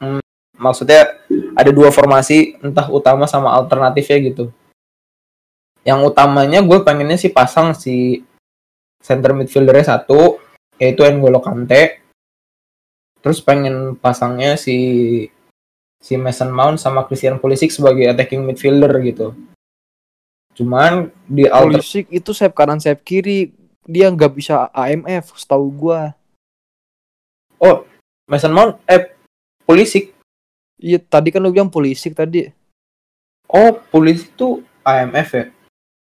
Hmm, maksudnya ada dua formasi entah utama sama alternatifnya gitu. Yang utamanya gue pengennya sih pasang si center midfieldernya satu yaitu N'Golo Kante. Terus pengen pasangnya si si Mason Mount sama Christian Pulisic sebagai attacking midfielder gitu. Cuman di alter Pulisic itu sayap kanan sayap kiri dia nggak bisa AMF setahu gua. oh Mason Mount eh Pulisic Iya tadi kan lu bilang Pulisic tadi. oh Pulisic tuh AMF ya.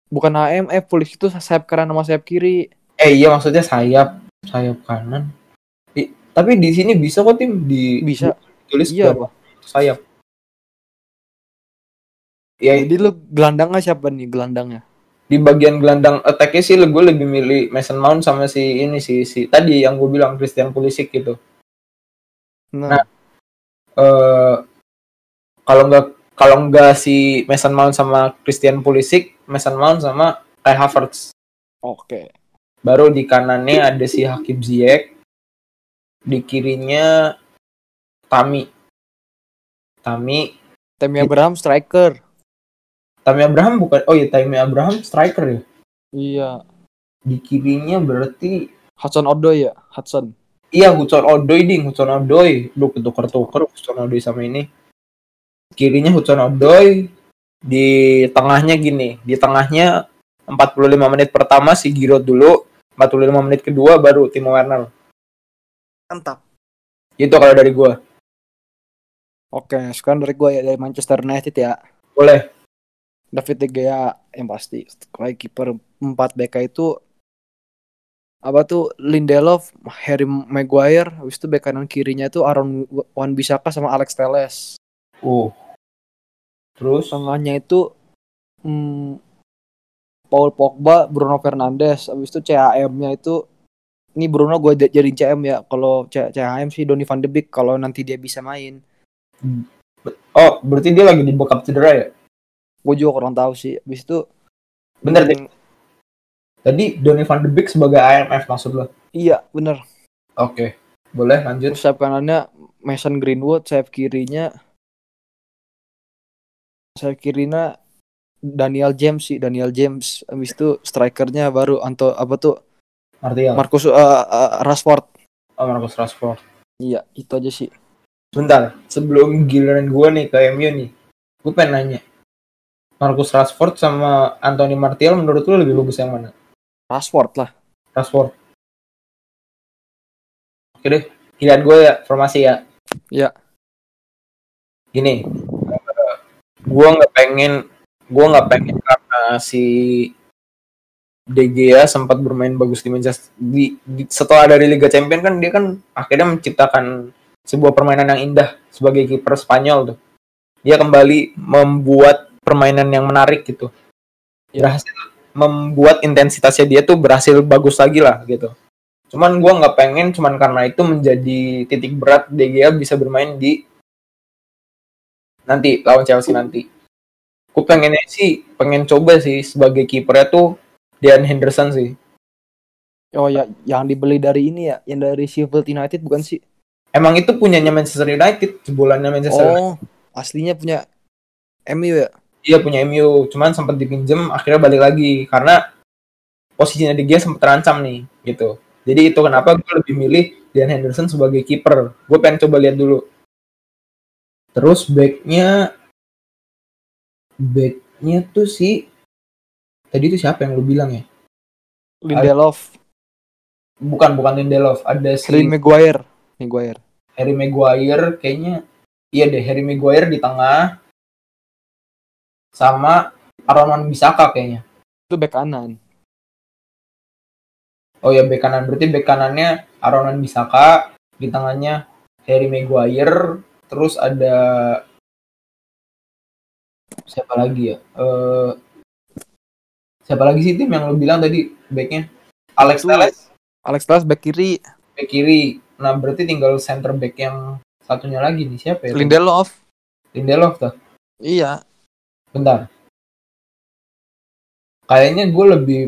Bukan AMF, Pulisic itu sayap kanan sama sayap kiri. Eh iya maksudnya sayap sayap kanan. Tapi di sini bisa kok tim di Bisa. tulis Iya, berapa sayap. Ya Jadi lu gelandangnya siapa nih gelandangnya? di bagian gelandang attack-nya sih gue lebih milih Mason Mount sama si ini si si tadi yang gue bilang Christian Pulisic gitu. Nah, Nah. eh kalau nggak kalau nggak si Mason Mount sama Christian Pulisic, Mason Mount sama Kai Havertz. oke. Baru di kanannya ada si Hakim Ziyech, di kirinya Tami. Tami, Tammy Abraham striker. Tami Abraham bukan? Oh iya Tami Abraham striker ya. Iya. Di kirinya berarti Hudson Odoi ya, Hudson. iya Hudson Odoi ding, Hudson Odoi. Lu ketuker-tuker Hudson Odoi sama ini. Kirinya Hudson Odoi, di tengahnya gini, di tengahnya 45 menit pertama si Giroud dulu, 45 menit kedua baru Timo Werner. Mantap. Itu kalau dari gua. Oke, sekarang dari gua ya dari Manchester United ya. Boleh. David De Gea yang pasti. Kayak kiper 4 BK itu apa tuh Lindelof, Harry Maguire, habis itu bek kanan kirinya itu Aaron Wan Bisaka sama Alex Telles. Uh. Terus Tengahnya itu hmm, Paul Pogba, Bruno Fernandes, habis itu CHM-nya itu ini Bruno gue jadi CM ya. Kalau C- CHM sih Donny van de Beek kalau nanti dia bisa main. Oh, berarti dia lagi di backup cedera ya? Gue juga kurang tahu sih. Habis itu Bener deh. hmm, Tadi Donny van de Beek sebagai IMF maksud lo. Iya, bener. Oke. Boleh lanjut. Terus sayap kanannya Mason Greenwood, sayap kirinya sayap kirinya Daniel James sih, Daniel James. Habis itu strikernya baru Anto apa tuh Martial. Marcus uh, uh, Rashford. oh, Marcus Rashford. Iya, itu aja sih. Bentar, sebelum giliran gue nih ke MU nih, gue pengen nanya. Marcus Rashford sama Anthony Martial menurut lu lebih bagus yang mana? Rashford lah. Rashford. Oke deh, pilihan gue ya, formasi ya. Ya. Gini, gue nggak pengen, gue nggak pengen karena si De Gea sempat bermain bagus di Manchester di, di- setelah dari Liga Champions kan dia kan akhirnya menciptakan sebuah permainan yang indah sebagai kiper Spanyol tuh. Dia kembali membuat permainan yang menarik gitu. Ya. Berhasil membuat intensitasnya dia tuh berhasil bagus lagi lah gitu. Cuman gua nggak pengen cuman karena itu menjadi titik berat De Gea bisa bermain di nanti lawan Chelsea nanti. Gue pengennya sih pengen coba sih sebagai kipernya tuh Dean Henderson sih. Oh ya, yang dibeli dari ini ya, yang dari Sheffield United bukan sih? Emang itu punyanya Manchester United, jebolannya Manchester United. Oh, aslinya punya MU ya? Dia punya MU, cuman sempat dipinjem akhirnya balik lagi karena posisinya De Gea sempat terancam nih gitu. Jadi itu kenapa gue lebih milih Dean Henderson sebagai kiper. Gue pengen coba lihat dulu. Terus backnya backnya tuh si tadi itu siapa yang lu bilang ya? Lindelof. bukan bukan Lindelof, ada si Harry Maguire. Maguire. Harry Maguire kayaknya iya deh Harry Maguire di tengah sama Aaron Bisaka kayaknya. Itu back kanan. Oh ya bek kanan berarti bek kanannya Aaron Bisaka, di tengahnya Harry Maguire, terus ada siapa lagi ya? Eh siapa lagi sih tim yang lo bilang tadi backnya? Alex Itu Telles Alex Telles back kiri. back kiri. Nah berarti tinggal center back yang satunya lagi nih siapa ya? Lindelof. Lindelof tuh. Iya. Bentar. Kayaknya gue lebih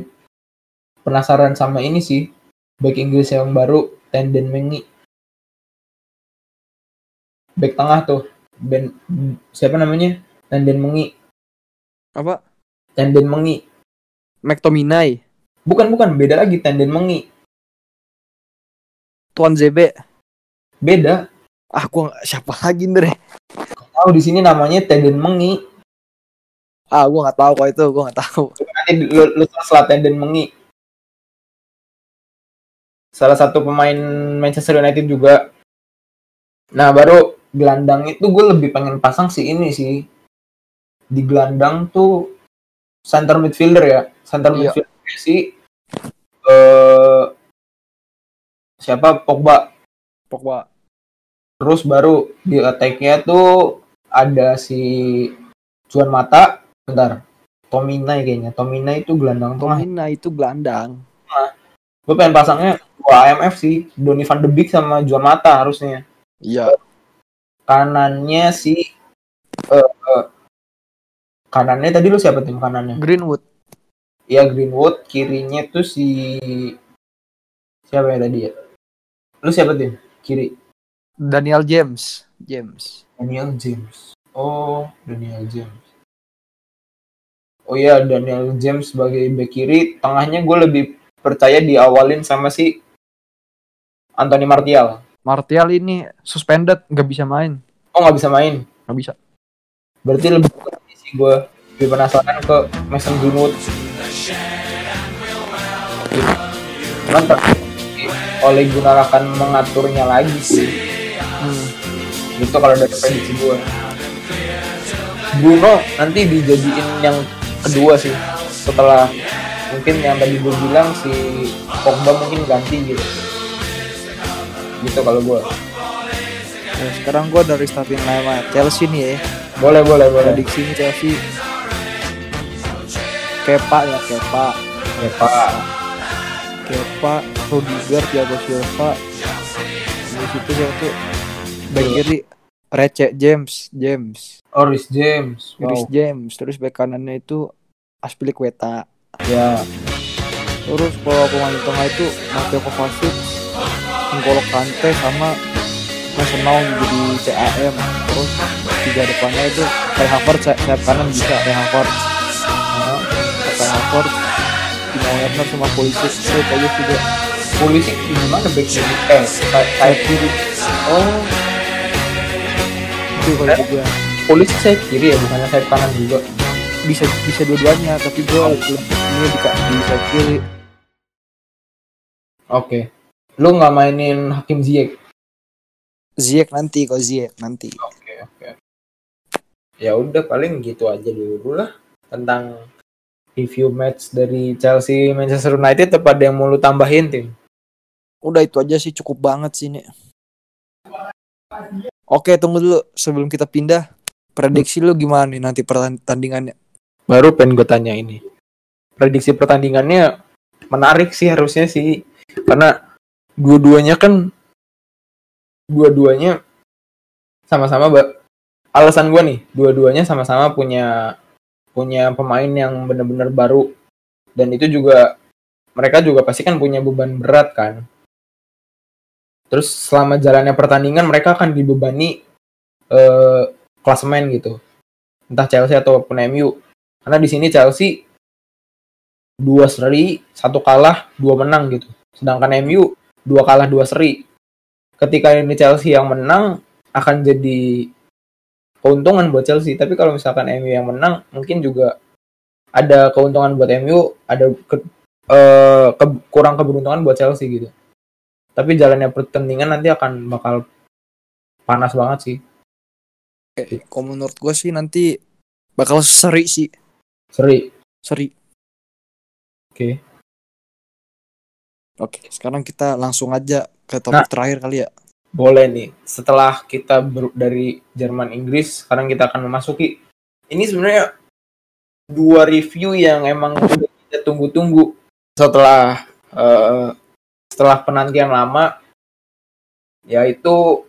penasaran sama ini sih. Back Inggris yang baru, Tenden Mengi. Back tengah tuh. Ben, siapa namanya? Tenden Mengi. Apa? Tenden Mengi. McTominay. Bukan, bukan. Beda lagi Tenden Mengi. Tuan ZB. Beda. Ah, gua siapa lagi Ndre? Tahu di sini namanya Tenden Mengi. Ah, gua nggak tahu kok itu, gua nggak tahu. Nanti lu, lu search lah Tenden Mengi. Salah satu pemain Manchester United juga. Nah, baru gelandang itu gue lebih pengen pasang si ini sih. Di gelandang tuh center midfielder ya. Center Iya. midfielder si eh siapa Pogba. Pogba. Terus baru di attack-nya tuh ada si Juan Mata. Bentar. Tominay kayaknya. Tominay itu gelandang tengah. Tominay itu gelandang. Gue pengen pasangnya dua IMF sih. Donny van de Beek sama Juan Mata harusnya. Iya. Kanannya si eh eh, kanannya tadi lu siapa tim kanannya? Greenwood. Ya Greenwood, kirinya tuh si siapa ya tadi ya? Lu siapa tim? Kiri Daniel James. James. Daniel James. Oh, Daniel James. Oh iya, Daniel James sebagai back kiri, tengahnya gue lebih percaya diawalin sama si Anthony Martial. Martial ini suspended, nggak bisa main. Oh nggak bisa main. Nggak bisa. Berarti lebih sih gue lebih penasaran ke Mason Greenwood. Cuman tapi oleh Gunnar akan mengaturnya lagi sih. Hmm. Gitu kalau dari prediksi gue. Bruno nanti dijadiin yang kedua sih setelah mungkin yang tadi gue bilang si Pogba mungkin ganti gitu. Gitu kalau gue. Ya, sekarang gua dari starting line Chelsea nih ya. Boleh boleh boleh. Prediksi Chelsea Kepa ya Kepa. Pak. Kepa, Rudiger, Thiago Silva. Di situ siapa tuh? Back kiri Receh James, James, Oris James. Chris Wow. James. Terus back kanannya itu Aspilicueta. Ya. Terus kalau pemain tengah itu Mateo Kovacic, N'Golo Kante sama Mount jadi CAM. Terus tiga depannya itu Kai Havertz say- sayap kanan bisa Kai Havertz. Kai Havertz, Timo Werner sama Pulisic itu aja juga Polisi di mana back kiri? Eh, say- sayap kiri. Oh, itu kalau juga polisi sayap kiri ya, bukannya sayap kanan juga. bisa bisa dua-duanya tapi gue lebih ini di, di sayap kiri Oke. Lu nggak mainin Hakim Ziyech? Ziyech nanti kok Ziyech nanti Oke, oke. Ya udah paling gitu aja dulu lah tentang review match dari Chelsea Manchester United tepat yang mau lu tambahin tim. udah itu aja sih cukup banget sih nih oke tunggu dulu sebelum kita pindah prediksi lu gimana nih nanti pertandingannya Baru pengen gue tanya ini. Prediksi pertandingannya menarik sih harusnya sih karena dua-duanya kan dua-duanya sama-sama alasan gue nih dua-duanya sama-sama punya punya pemain yang benar-benar baru. Dan itu juga mereka juga pasti kan punya beban berat kan. Terus selama jalannya pertandingan mereka akan dibebani eh, klasemen gitu. Entah Chelsea ataupun MU karena di sini Chelsea dua seri satu kalah dua menang gitu. Sedangkan MU dua kalah dua seri. Ketika ini Chelsea yang menang akan jadi keuntungan buat Chelsea tapi kalau misalkan MU yang menang mungkin juga ada keuntungan buat MU ada ke- eh, ke- kurang keberuntungan buat Chelsea gitu Tapi jalannya pertandingan nanti akan bakal panas banget sih. Eh, kalau menurut gue sih nanti bakal seri sih, Seri. seri. Oke. Oke, sekarang kita langsung aja ke topik terakhir kali ya. Boleh nih. Setelah kita ber- dari Jerman Inggris, sekarang kita akan memasuki ini sebenarnya dua review yang emang kita tunggu-tunggu setelah eh, setelah penantian lama yaitu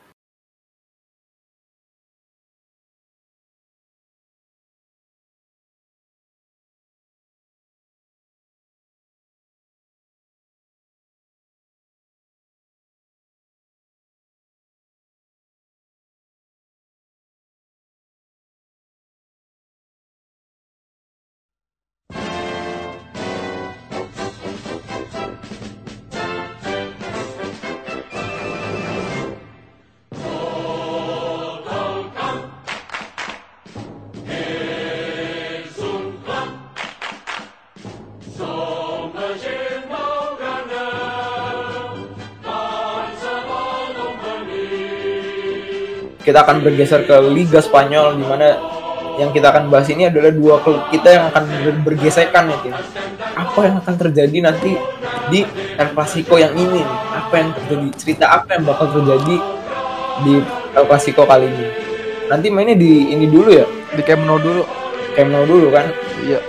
kita akan bergeser ke Liga Spanyol di mana yang kita akan bahas ini adalah dua klub kita yang akan ber- bergesekan ya tim. Apa yang akan terjadi nanti di El Clasico yang ini? nih? Apa yang terjadi? Cerita apa yang bakal terjadi di El Clasico kali ini? Nanti mainnya di ini dulu ya, Di Camp Nou dulu. Camp Nou dulu kan? Iya.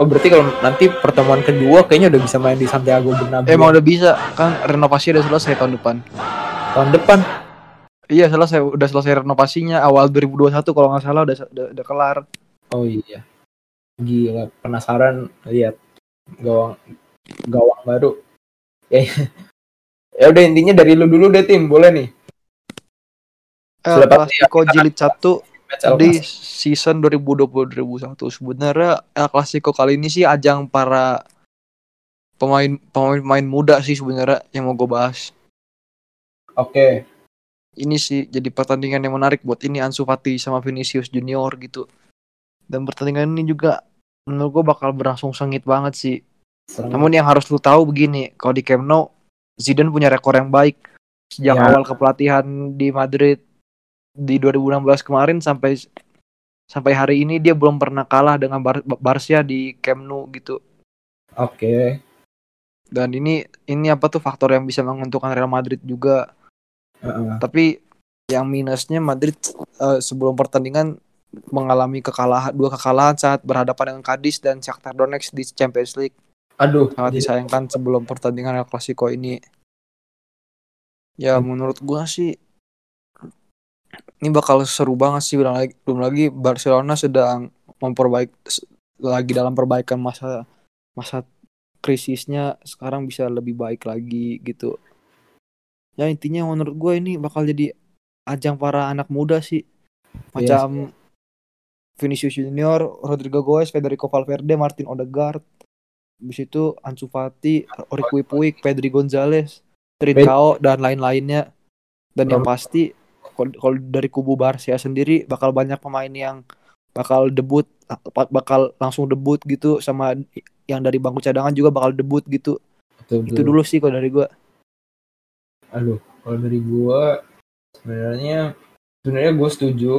Oh berarti kalau nanti pertemuan kedua kayaknya udah bisa main di Santiago Bernabeu Emang udah bisa kan renovasi udah selesai tahun depan. tahun depan. Iya selesai udah selesai renovasinya awal 2021 kalau nggak salah udah, udah udah kelar. Oh iya. Gila, penasaran lihat gawang gawang baru. *laughs* Ya, ya udah intinya dari lu dulu deh tim, boleh nih. Clasico kita jilid 1 Match El di season 2020-2021 sebenarnya El Clasico kali ini sih ajang para pemain pemain pemain muda sih sebenarnya yang mau gue bahas. Oke, Ini sih jadi pertandingan yang menarik buat ini Ansu Fati sama Vinicius Junior gitu. Dan pertandingan ini juga menurut gue bakal berlangsung sengit banget sih. Namun yang harus lu tahu begini, kalau di Camp Nou Zidane punya rekor yang baik sejak Ya. awal kepelatihan di Madrid di 2016 kemarin sampai sampai hari ini dia belum pernah kalah dengan Bar Barca di Camp Nou gitu. Oke. Dan ini ini apa tuh faktor yang bisa menentukan Real Madrid juga. Tapi yang minusnya Madrid eh, sebelum pertandingan mengalami kekalahan dua kekalahan saat berhadapan dengan Cadiz dan Shakhtar Donetsk di Champions League. Aduh, sangat jadi- disayangkan sebelum pertandingan El Clasico ini. Ya menurut gua sih ini bakal seru banget sih belum lagi, belum lagi Barcelona sedang memperbaik lagi dalam perbaikan masa masa krisisnya sekarang bisa lebih baik lagi gitu. Ya intinya menurut gue ini bakal jadi ajang para anak muda sih. Iya Macam Vinicius Junior, Rodrigo Goes, Federico Valverde, Martin Odegaard. Habis itu Ansu Fati, Orique Puig, Pedri Gonzalez, Trincao dan lain-lainnya. Dan yang pasti kalau dari kubu Barca sendiri bakal banyak pemain yang bakal debut bakal langsung debut gitu sama yang dari bangku cadangan juga bakal debut gitu. betul, Itu betul. dulu sih kalau dari gua. Aduh, kalau dari gua sebenarnya sebenarnya gue setuju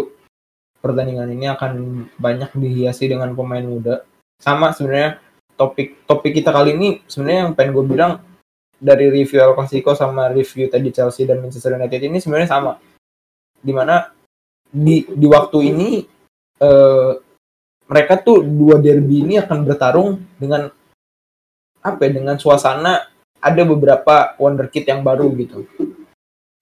pertandingan ini akan banyak dihiasi dengan pemain muda. Sama sebenarnya topik topik kita kali ini sebenarnya yang pengen gue bilang dari review El Clasico sama review tadi Chelsea dan Manchester United ini sebenarnya sama. Di mana di di waktu ini eh, mereka tuh dua derby ini akan bertarung dengan apa ya, dengan suasana ada beberapa wonderkid yang baru gitu.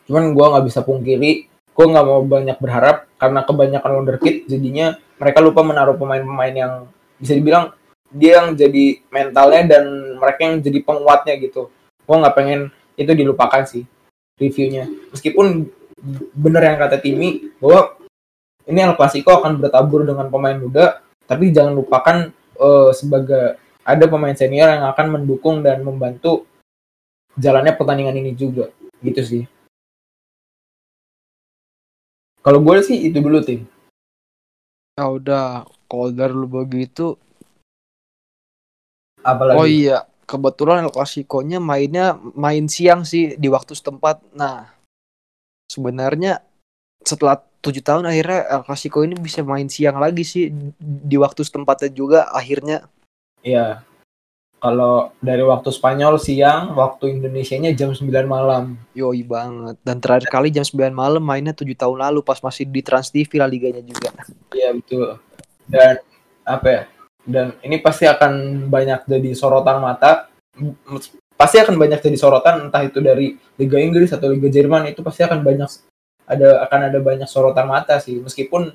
Cuman gua nggak bisa pungkiri, gua nggak mau banyak berharap karena kebanyakan wonderkid jadinya mereka lupa menaruh pemain-pemain yang bisa dibilang dia yang jadi mentalnya dan mereka yang jadi penguatnya gitu. Gua nggak pengen itu dilupakan sih reviewnya. Meskipun bener yang kata Timi bahwa ini El Clasico akan bertabur dengan pemain muda, tapi jangan lupakan eh, sebagai ada pemain senior yang akan mendukung dan membantu jalannya pertandingan ini juga gitu sih kalau gue sih itu dulu tim Ya udah, kalau dari lu begitu apalagi Oh iya, kebetulan El Clasico-nya mainnya main siang sih di waktu setempat. Nah, sebenarnya setelah tujuh tahun akhirnya El Clasico ini bisa main siang lagi sih di waktu setempatnya juga akhirnya. Iya. Kalau dari waktu Spanyol siang, waktu Indonesianya jam 9 malam. Yoi banget. Dan terakhir kali jam 9 malam mainnya tujuh tahun lalu pas masih di Trans TV lah liganya juga. Iya betul. Dan apa ya? Dan ini pasti akan banyak jadi sorotan mata. Pasti akan banyak jadi sorotan entah itu dari Liga Inggris atau Liga Jerman itu pasti akan banyak ada akan ada banyak sorotan mata sih. Meskipun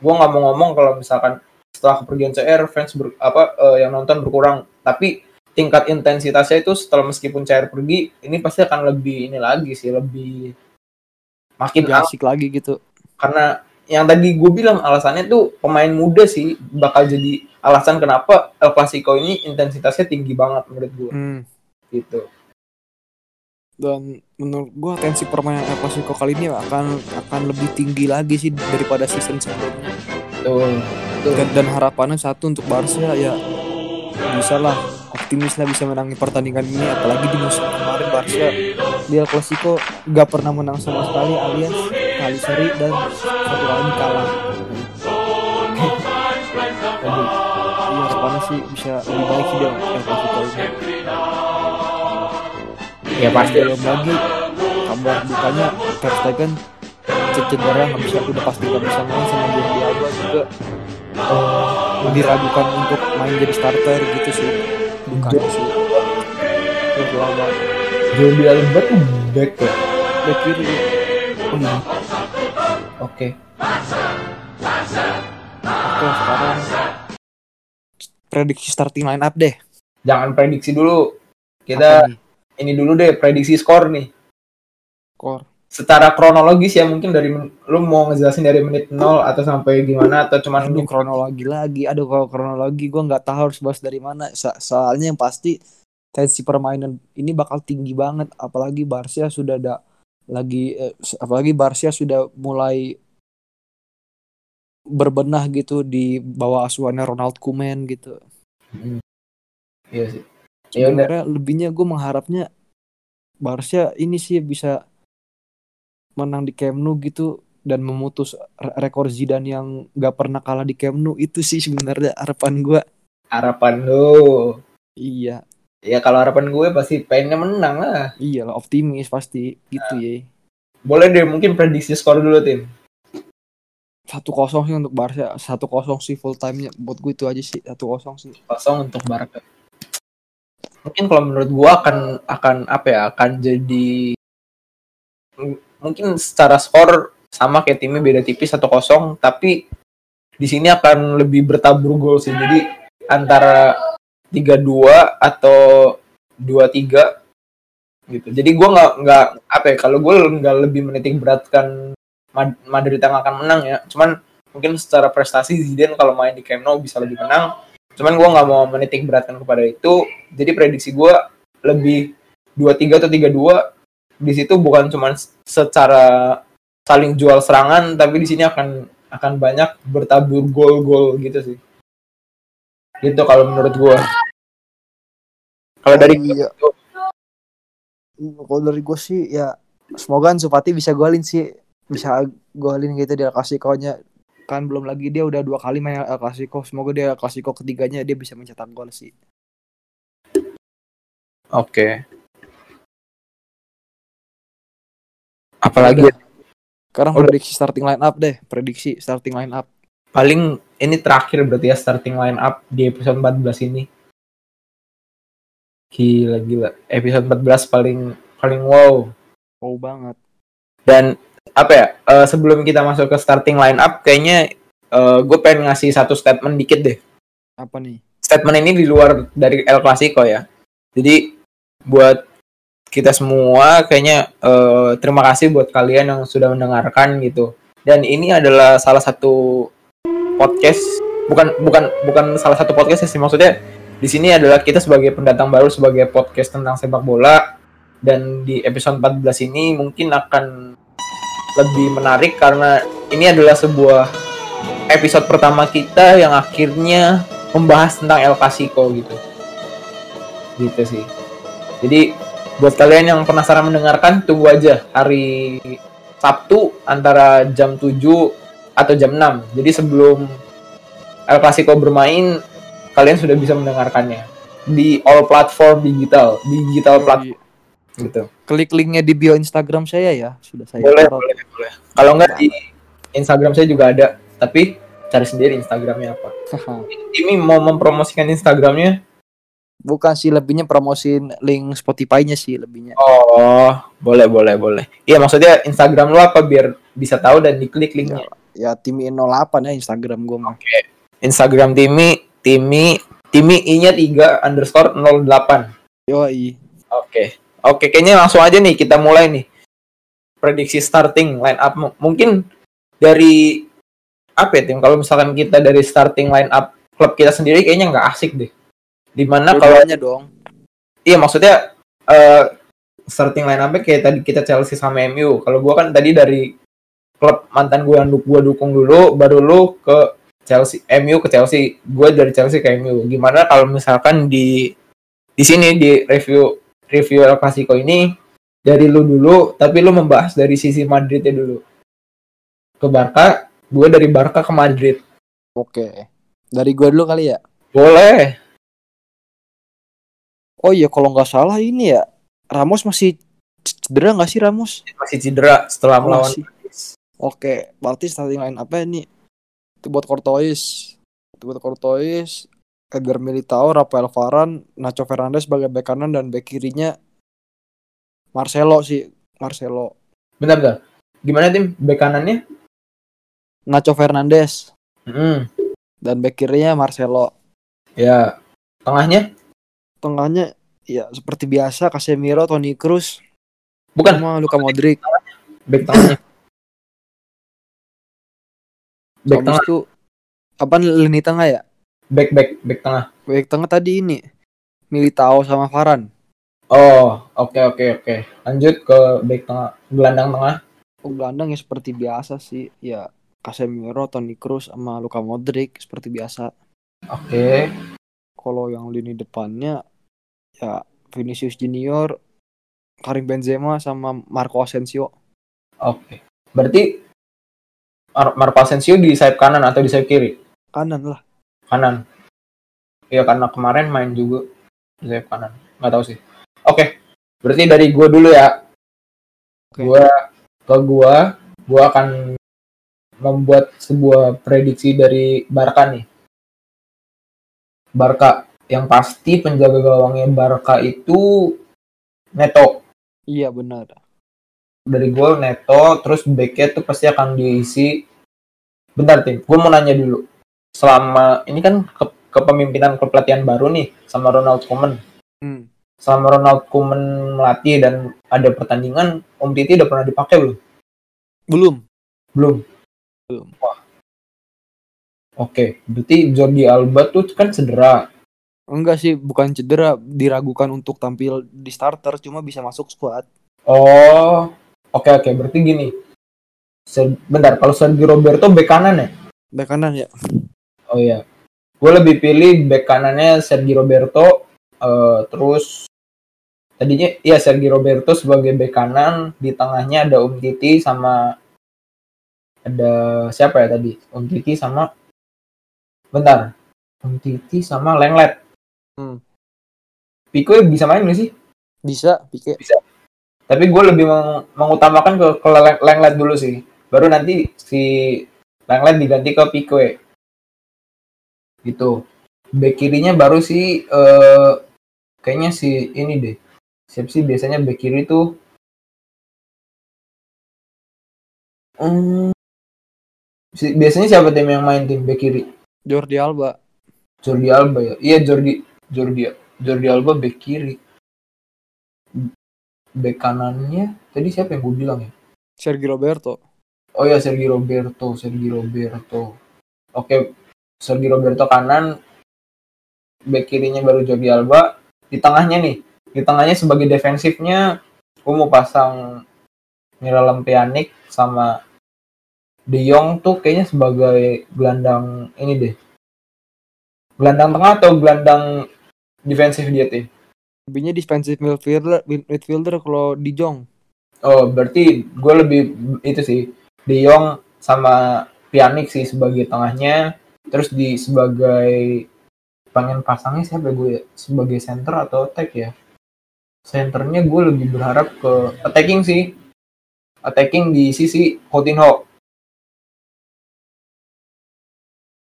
gua nggak mau ngomong kalau misalkan setelah kepergian CR fans ber- apa eh, yang nonton berkurang, tapi tingkat intensitasnya itu setelah meskipun CR pergi ini pasti akan lebih ini lagi sih lebih makin asik lagi gitu. karena yang tadi gue bilang alasannya tuh pemain muda sih bakal jadi alasan kenapa El Clasico ini intensitasnya tinggi banget menurut gue Hmm. gitu. Dan menurut gua tensi permainan El Clasico kali ini akan akan lebih tinggi lagi sih daripada season sebelumnya. Betul. Betul. Dan, dan harapannya satu untuk Barca ya bisa lah optimis lah bisa menangi pertandingan ini apalagi di musim kemarin Barca di El Clasico gak pernah menang sama sekali alias kali seri dan satu kali kalah. Aduh. Iya harapannya sih bisa lebih baik sih dia El Clasico ini. Ya pasti. Belum lagi kabar dukanya Ter Stegen cedera nggak bisa udah pasti nggak bisa main sama Alba juga Oh, diragukan untuk main jadi starter gitu sih dukanya sih Jordi Alba Jordi Alba tuh back ya. back kiri Oke. oke sekarang prediksi starting line up deh Jangan prediksi dulu. Kita ini dulu deh prediksi skor nih. Skor. Secara kronologis ya mungkin dari lu mau ngejelasin dari menit 0 atau sampai gimana atau cuman Aduh kronologi lagi. Aduh kalau kronologi gue nggak tahu harus bahas dari mana. So- soalnya yang pasti tensi permainan ini bakal tinggi banget. Apalagi Barca sudah ada lagi eh, apalagi Barca sudah mulai berbenah gitu di bawah asuhannya Ronald Koeman gitu. Iya sih. Ya sebenarnya lebihnya gue mengharapnya Barca ini sih bisa menang di Camp Nou gitu dan memutus re- rekor Zidane yang gak pernah kalah di Camp Nou itu sih sebenarnya harapan gue Harapan lu. iya Ya kalau harapan gue pasti pengennya menang lah. iya lah optimis pasti gitu ya Boleh deh mungkin prediksi skor dulu tim. satu kosong sih untuk Barca satu kosong sih full time nya buat gue itu aja sih satu kosong sih kosong untuk Barca. Mungkin kalau menurut gua akan akan apa ya akan jadi mungkin secara skor sama kayak timnya beda tipis satu kosong tapi di sini akan lebih bertabur gol sih. Jadi antara 3-2 atau 2-3 gitu. Jadi gua nggak nggak apa ya kalau gue nggak lebih menitik beratkan Mad- Madrid yang akan menang ya. Cuman mungkin secara prestasi Zidane kalau main di Camp Nou bisa lebih menang. Cuman gue nggak mau menitik beratkan kepada itu. Jadi prediksi gue lebih 2-3 atau 3-2 di situ bukan cuman secara saling jual serangan tapi di sini akan akan banyak bertabur gol-gol gitu sih. Gitu kalau menurut gue kalau dari iya. kalau dari gue sih ya semoga Ansu Fati bisa golin sih. Bisa golin gitu di El Clasico-nya. Kan belum lagi dia udah dua kali main El Clasico. Semoga dia El Clasico ketiganya dia bisa mencetak gol sih. Oke apalagi Udah. sekarang Udah. prediksi starting line up deh prediksi starting line up paling ini terakhir berarti ya starting line up di episode 14 ini. Gila gila. Episode 14 paling paling wow. wow banget Dan apa ya? eh, sebelum kita masuk ke starting line up kayaknya gue pengen ngasih satu statement dikit deh. apa nih Statement ini di luar dari El Clasico ya. Jadi buat kita semua kayaknya eh, terima kasih buat kalian yang sudah mendengarkan gitu. Dan ini adalah salah satu podcast bukan bukan bukan salah satu podcast sih maksudnya di sini adalah kita sebagai pendatang baru sebagai podcast tentang sepak bola dan di episode 14 ini mungkin akan lebih menarik karena ini adalah sebuah episode pertama kita yang akhirnya membahas tentang El Clasico gitu. gitu sih jadi buat kalian yang penasaran mendengarkan tunggu aja hari Sabtu antara jam 7 atau jam 6 jadi sebelum El Clasico bermain kalian sudah bisa mendengarkannya di all platform digital digital platform gitu. Klik linknya di bio Instagram saya ya. Sudah saya boleh taruh. boleh boleh. Kalau nggak di Instagram saya juga ada. Tapi cari sendiri Instagramnya apa. Ini mau mempromosikan Instagramnya Bukan sih lebihnya promosiin link Spotify-nya sih lebihnya. oh boleh boleh boleh iya maksudnya Instagram lu apa biar bisa tahu dan diklik linknya Ya Timi 08 ya Instagram gue mah. Instagram Timi Timi Timi i-nya 3 underscore 08 Yoi. Oke, oke, kayaknya langsung aja nih kita mulai nih prediksi starting line up. Mungkin dari apa ya tim? Kalau misalkan kita dari starting line up klub kita sendiri kayaknya nggak asik deh. Di mana kalau dong. iya maksudnya eh starting line up kayak tadi kita Chelsea sama MU. Kalau gua kan tadi dari klub mantan gua yang gua dukung dulu, baru lu ke Chelsea, MU ke Chelsea, gue dari Chelsea ke MU. Gimana kalau misalkan di di sini di review review El Clasico ini dari lu dulu, tapi lu membahas dari sisi Madridnya dulu. Ke Barca, gue dari Barca ke Madrid. Oke. Dari gue dulu kali ya. Boleh. Oh iya kalau nggak salah ini ya Ramos masih cedera nggak sih Ramos? Masih cedera setelah Oh, melawan masih. Oke, berarti starting line apa ini? Itu buat Courtois, itu buat Courtois, Edgar Militao, Rafael Varane, Nacho Fernandes sebagai bek kanan dan bek kirinya Marcelo sih, Marcelo. Bentar, bentar. Gimana tim? Bek kanannya? Nacho Fernandes Hmm, dan bek kirinya Marcelo. ya. Tengahnya? Tengahnya ya seperti biasa Casemiro, Toni Kroos, Bukan, sama Luka Modric. bek tengahnya. Habis tengah, itu apa lini tengah ya? bek bek bek tengah. Bek tengah tadi ini Militao sama Varane. Oh, oke oke oke. Lanjut ke bek tengah, gelandang tengah. Oh, gelandang ya seperti biasa sih. Ya Casemiro, Toni Kroos sama Luka Modric seperti biasa. Oke. Kalau yang lini depannya ya Vinicius Junior, Karim Benzema sama Marco Asensio. Oke. Berarti Mar Marco Asensio di sayap kanan atau di sayap kiri? Kanan lah. Kanan. Iya karena kemarin main juga di sayap kanan. Nggak tahu sih. Oke. Berarti dari gua dulu ya. Oke. Gua ke gua, gua akan membuat sebuah prediksi dari Barca nih. Barca yang pasti penjaga gawangnya Barca itu Neto. Iya benar. dari gue Neto terus backnya tuh pasti akan diisi bentar tim gue mau nanya dulu selama ini kan ke, kepemimpinan klub pelatihan baru nih sama Ronald Koeman Hmm. selama Ronald Koeman melatih dan ada pertandingan Om Titi udah pernah dipakai belum Belum. belum Belum. Wah. oke berarti Jordi Alba tuh kan cedera Enggak sih, bukan cedera, diragukan untuk tampil di starter, cuma bisa masuk squad. oh oke oke berarti gini Se- bentar kalau Sergio Roberto bek kanan ya Bek kanan ya. Oh iya. Gue lebih pilih bek kanannya Sergio Roberto eh, terus tadinya iya Sergio Roberto sebagai bek kanan, di tengahnya ada Om Titi sama ada siapa ya tadi? Om Titi sama bentar. Om Titi sama Lenglet. Hmm. Pico bisa main gak sih? Bisa, Pique. Tapi gue lebih meng- mengutamakan ke, ke Leng- Lenglet dulu sih. Baru nanti si Lenglet diganti ke Pique. Gitu. Back kirinya baru sih eh kayaknya si ini deh. Siapa sih biasanya back kiri tuh Hmm, si- biasanya siapa tim yang main tim back kiri? Jordi Alba. Jordi Alba ya. Iya Jordi Jordi Jordi Alba back kiri. Back kanannya tadi siapa yang gue bilang ya? Sergio Roberto. Oh ya Sergio Roberto, Sergio Roberto. Oke, Sergio Roberto kanan, back kirinya baru Jordi Alba. Di tengahnya nih, di tengahnya sebagai defensifnya, gue mau pasang Miralem Pjanic sama De Jong tuh kayaknya sebagai gelandang ini deh. Gelandang tengah atau gelandang defensif dia tim? Lebihnya defensive midfielder, midfielder kalau di Jong. Oh, berarti gue lebih itu sih. De Jong sama Pjanic sih sebagai tengahnya, terus di sebagai pengen pasangnya siapa gue sebagai center atau attack ya? Centernya gue lebih berharap ke attacking sih. Attacking di sisi Coutinho.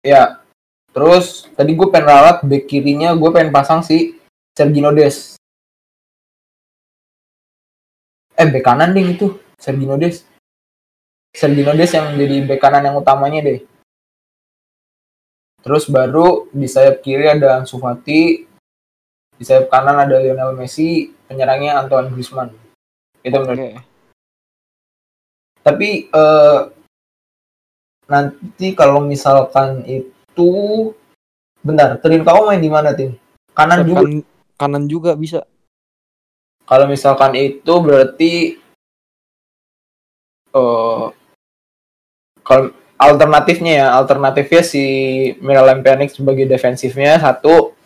Ya. Terus tadi gue pengen ralat back kirinya gue pengen pasang si Sergino Des. Eh back kanan ding itu Sergino Des. Sergino Des yang jadi bek kanan yang utamanya deh. Terus baru di sayap kiri ada Ansu Fati, di sayap kanan ada Lionel Messi, penyerangnya Antoine Griezmann. Itu menurut. Oke. Tapi eh, nanti kalau misalkan itu bentar, Trincao main di mana tim? Kanan juga. Kan, kanan juga bisa. Kalau misalkan itu berarti eh kalau alternatifnya ya, alternatifnya si Miralem Pjanic sebagai defensifnya satu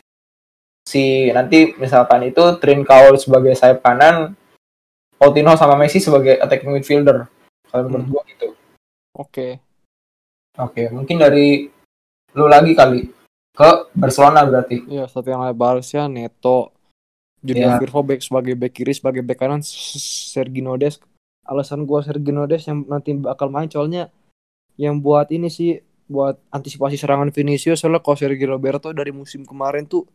si nanti misalkan itu Trincao sebagai sayap kanan, Coutinho sama Messi sebagai attacking midfielder. Kalau menurut Hmm. gua gitu. Oke. Oke, mungkin dari lu lagi kali ke Barcelona berarti. Iya, satu yang lain Barca, Neto, Junior Iya. Firpo back sebagai back kiri, sebagai back kanan Sergino Des. Alasan gua Sergino Des yang nanti bakal main soalnya yang buat ini sih buat antisipasi serangan Vinicius soalnya kalau Sergio Roberto dari musim kemarin tuh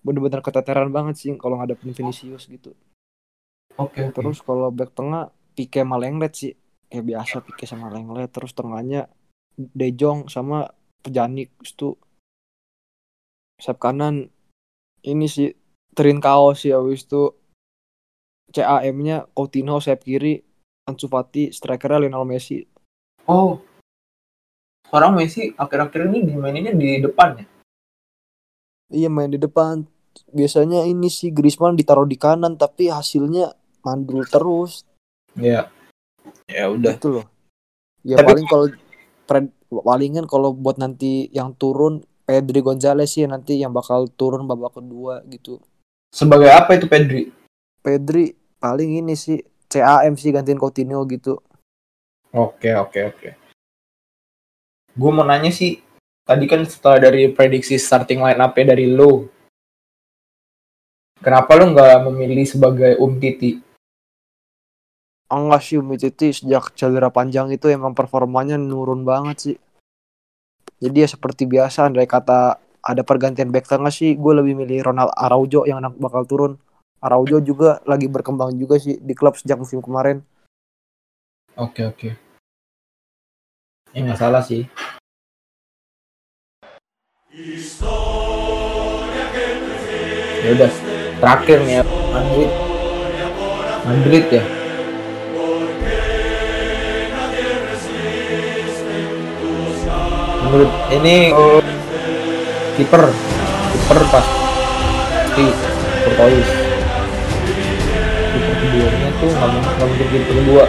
bener-bener keteteran banget sih kalau ngadepin Vinicius gitu. Oke, oke. Terus kalau back tengah Pique sama Lenglet sih. Ya biasa Pique sama Lenglet. Terus tengahnya De Jong sama Pjanic itu sayap kanan ini sih Trincao sih habis itu CAM-nya Coutinho sayap kiri Ansu Fati strikernya Lionel Messi Oh. Sekarang Messi akhir-akhir ini dimaininnya di depan ya. iya main di depan biasanya ini sih Griezmann ditaruh di kanan tapi hasilnya mandul terus Iya. Ya udah. gitu loh ya Tapi- paling kalau palingan kalau buat nanti yang turun Pedri Gonzalez sih nanti yang bakal turun babak kedua gitu Sebagai apa itu Pedri? Pedri paling ini sih CAM sih gantiin Coutinho gitu Oke, oke, oke. Gue mau nanya sih, tadi kan setelah dari prediksi starting line up dari lo, kenapa lo nggak memilih sebagai Um Titi? enggak sih Umtiti sejak cedera panjang itu emang performanya nurun banget sih jadi ya seperti biasa andai kata ada pergantian back tengah sih gue lebih milih Ronald Araujo yang bakal turun Araujo juga lagi berkembang juga sih di klub sejak musim kemarin Oke, oke. Ya nggak salah sih. Ya udah, terakhir nih ya, Madrid. Madrid ya. Menurut ini oh, kiper, kiper pasti Courtois. Kiper keduanya tuh nggak mungkin nggak mungkin kiper kedua.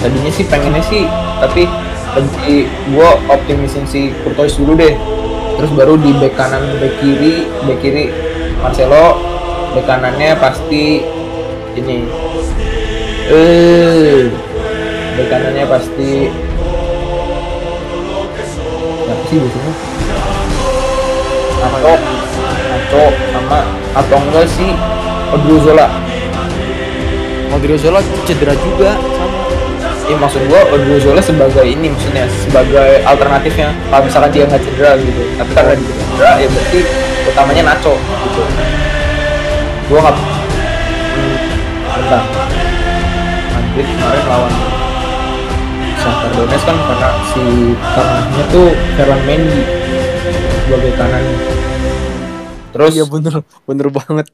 tadinya sih pengennya sih tapi lebih gua optimisin si Courtois dulu deh. Terus baru di bek kanan bek kiri bek kiri Marcelo. Bek kanannya pasti ini. Eh bek kanannya pasti siapa sih biasanya? Nacho Nacho sama atau enggak sih? Odriozola Odriozola cedera juga sama. Iya maksud gua Odriozola sebagai ini maksudnya sebagai alternatifnya. Kalau misalkan dia nggak cedera gitu tapi karena dia cedera ya berarti utamanya Nacho gitu. Gua nggak hmm, Madrid kemarin lawan Shakhtar Donetsk kan karena si tengahnya tuh Ferland Mendy sebagai kanan terus iya bener bener banget.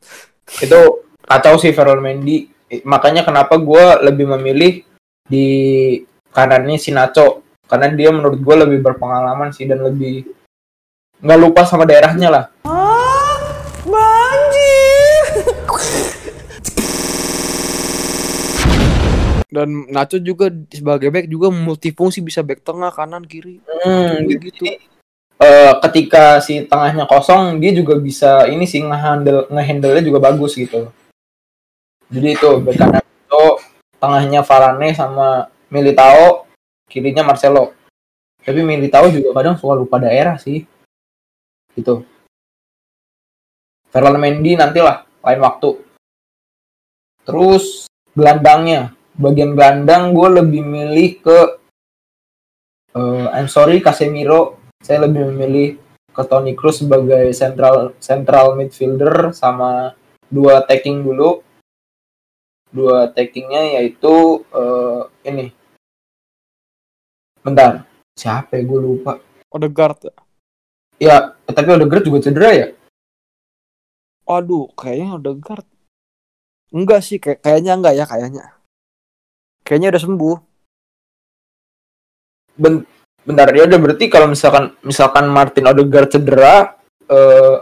itu kacau sih Ferland Mendy makanya kenapa gua lebih memilih di kanannya si Nacho. Karena dia menurut gue lebih berpengalaman sih dan lebih nggak lupa sama daerahnya lah dan Nacho juga sebagai back juga multifungsi bisa back tengah kanan kiri. Hmm, gitu. gitu. Jadi, eh, ketika si tengahnya kosong dia juga bisa ini sih ngehandle ngehandle juga bagus gitu. Jadi itu bek kanan itu tengahnya Varane sama Militao kirinya Marcelo. Tapi Militao juga kadang suka lupa daerah sih. Gitu. Ferland Mendy nantilah lain waktu. Terus gelandangnya bagian gelandang gue lebih milih ke eh, I'm sorry Casemiro. Saya lebih memilih ke Toni Kroos sebagai central central midfielder sama dua tagging dulu. Dua taggingnya yaitu eh, ini. Bentar. Siapa ya? Gue lupa. Odegaard. ya tapi Odegaard juga cedera ya? Aduh, kayaknya Odegaard. Enggak sih, kayak kayaknya enggak ya kayaknya. Kayaknya udah sembuh. ben- bentar ya udah berarti kalau misalkan misalkan Martin Odegaard cedera eh,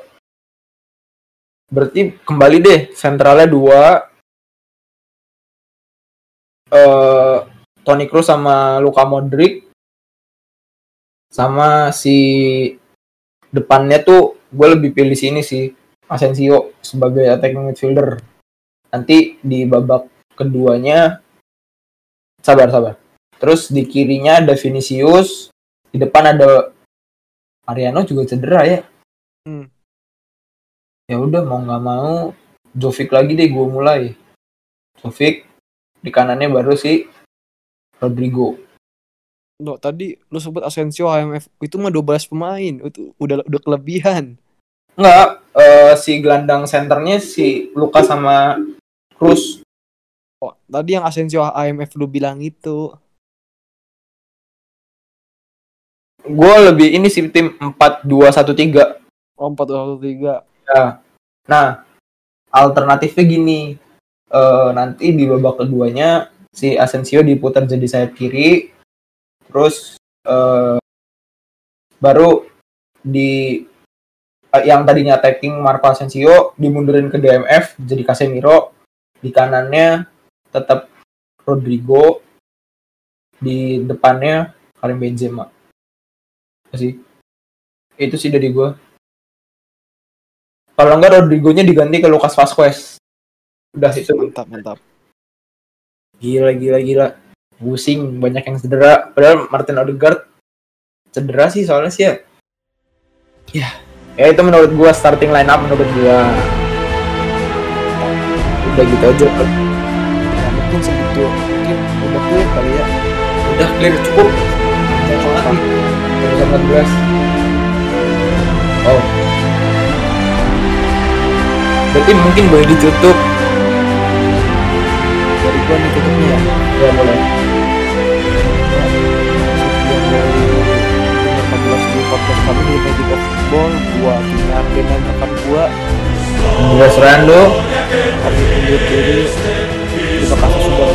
berarti kembali deh sentralnya dua. Eh Toni Kroos sama Luka Modric. Sama si depannya tuh gue lebih pilih sini sih Asensio sebagai attacking midfielder. Nanti di babak keduanya sabar sabar terus di kirinya ada Vinicius di depan ada Ariano juga cedera ya Hmm. ya udah mau nggak mau Jovic lagi deh gue mulai Jovic di kanannya baru si Rodrigo Loh, tadi lu sebut Asensio HMF itu mah 12 pemain. Itu udah udah kelebihan. Enggak, eh, si gelandang senternya si Luka sama Cruz. Oh, tadi yang Asensio AMF lu bilang itu. Gue lebih ini sih tim 4-2-1-3. Oh, 4 1 3. Ya. Nah, alternatifnya gini. Eh, nanti di babak keduanya si Asensio diputar jadi sayap kiri. Terus eh, baru di eh, yang tadinya attacking Marco Asensio dimundurin ke DMF jadi Casemiro. Di kanannya tetap Rodrigo. Di depannya Karim Benzema. Sih. Itu sih dari gue. Kalau enggak Rodrigo-nya diganti ke Lucas Vazquez. Udah itu. Mantap, mantap. Gila gila gila. Pusing banyak yang cedera. Padahal Martin Odegaard cedera sih soalnya sih ya. Ya, ya itu menurut gua starting line up menurut gua. Udah gitu aja. Mungkin segitu. Mungkin udah clear kali ya. Udah clear cukup. Cocok lagi. Urusan 14. Oh. Berarti mungkin boleh ditutup. Dari gua nih tutupnya ya. Ya boleh. Sekian dari nomor 14 di podcast kami di Magic of Football. Gua Kinar dengan rekan gua Jelas Rando. kami undur diri terima kasih sudah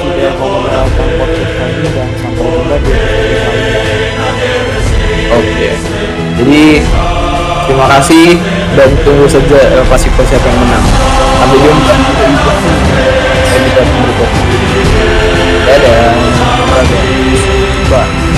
sudah mau mendengarkan podcast kami dan sampai jumpa di episode Oke. Okay. Jadi terima kasih dan tunggu saja eh, pasti uh, siapa yang menang. Sampai jumpa di episode berikutnya. Dadah. Bye.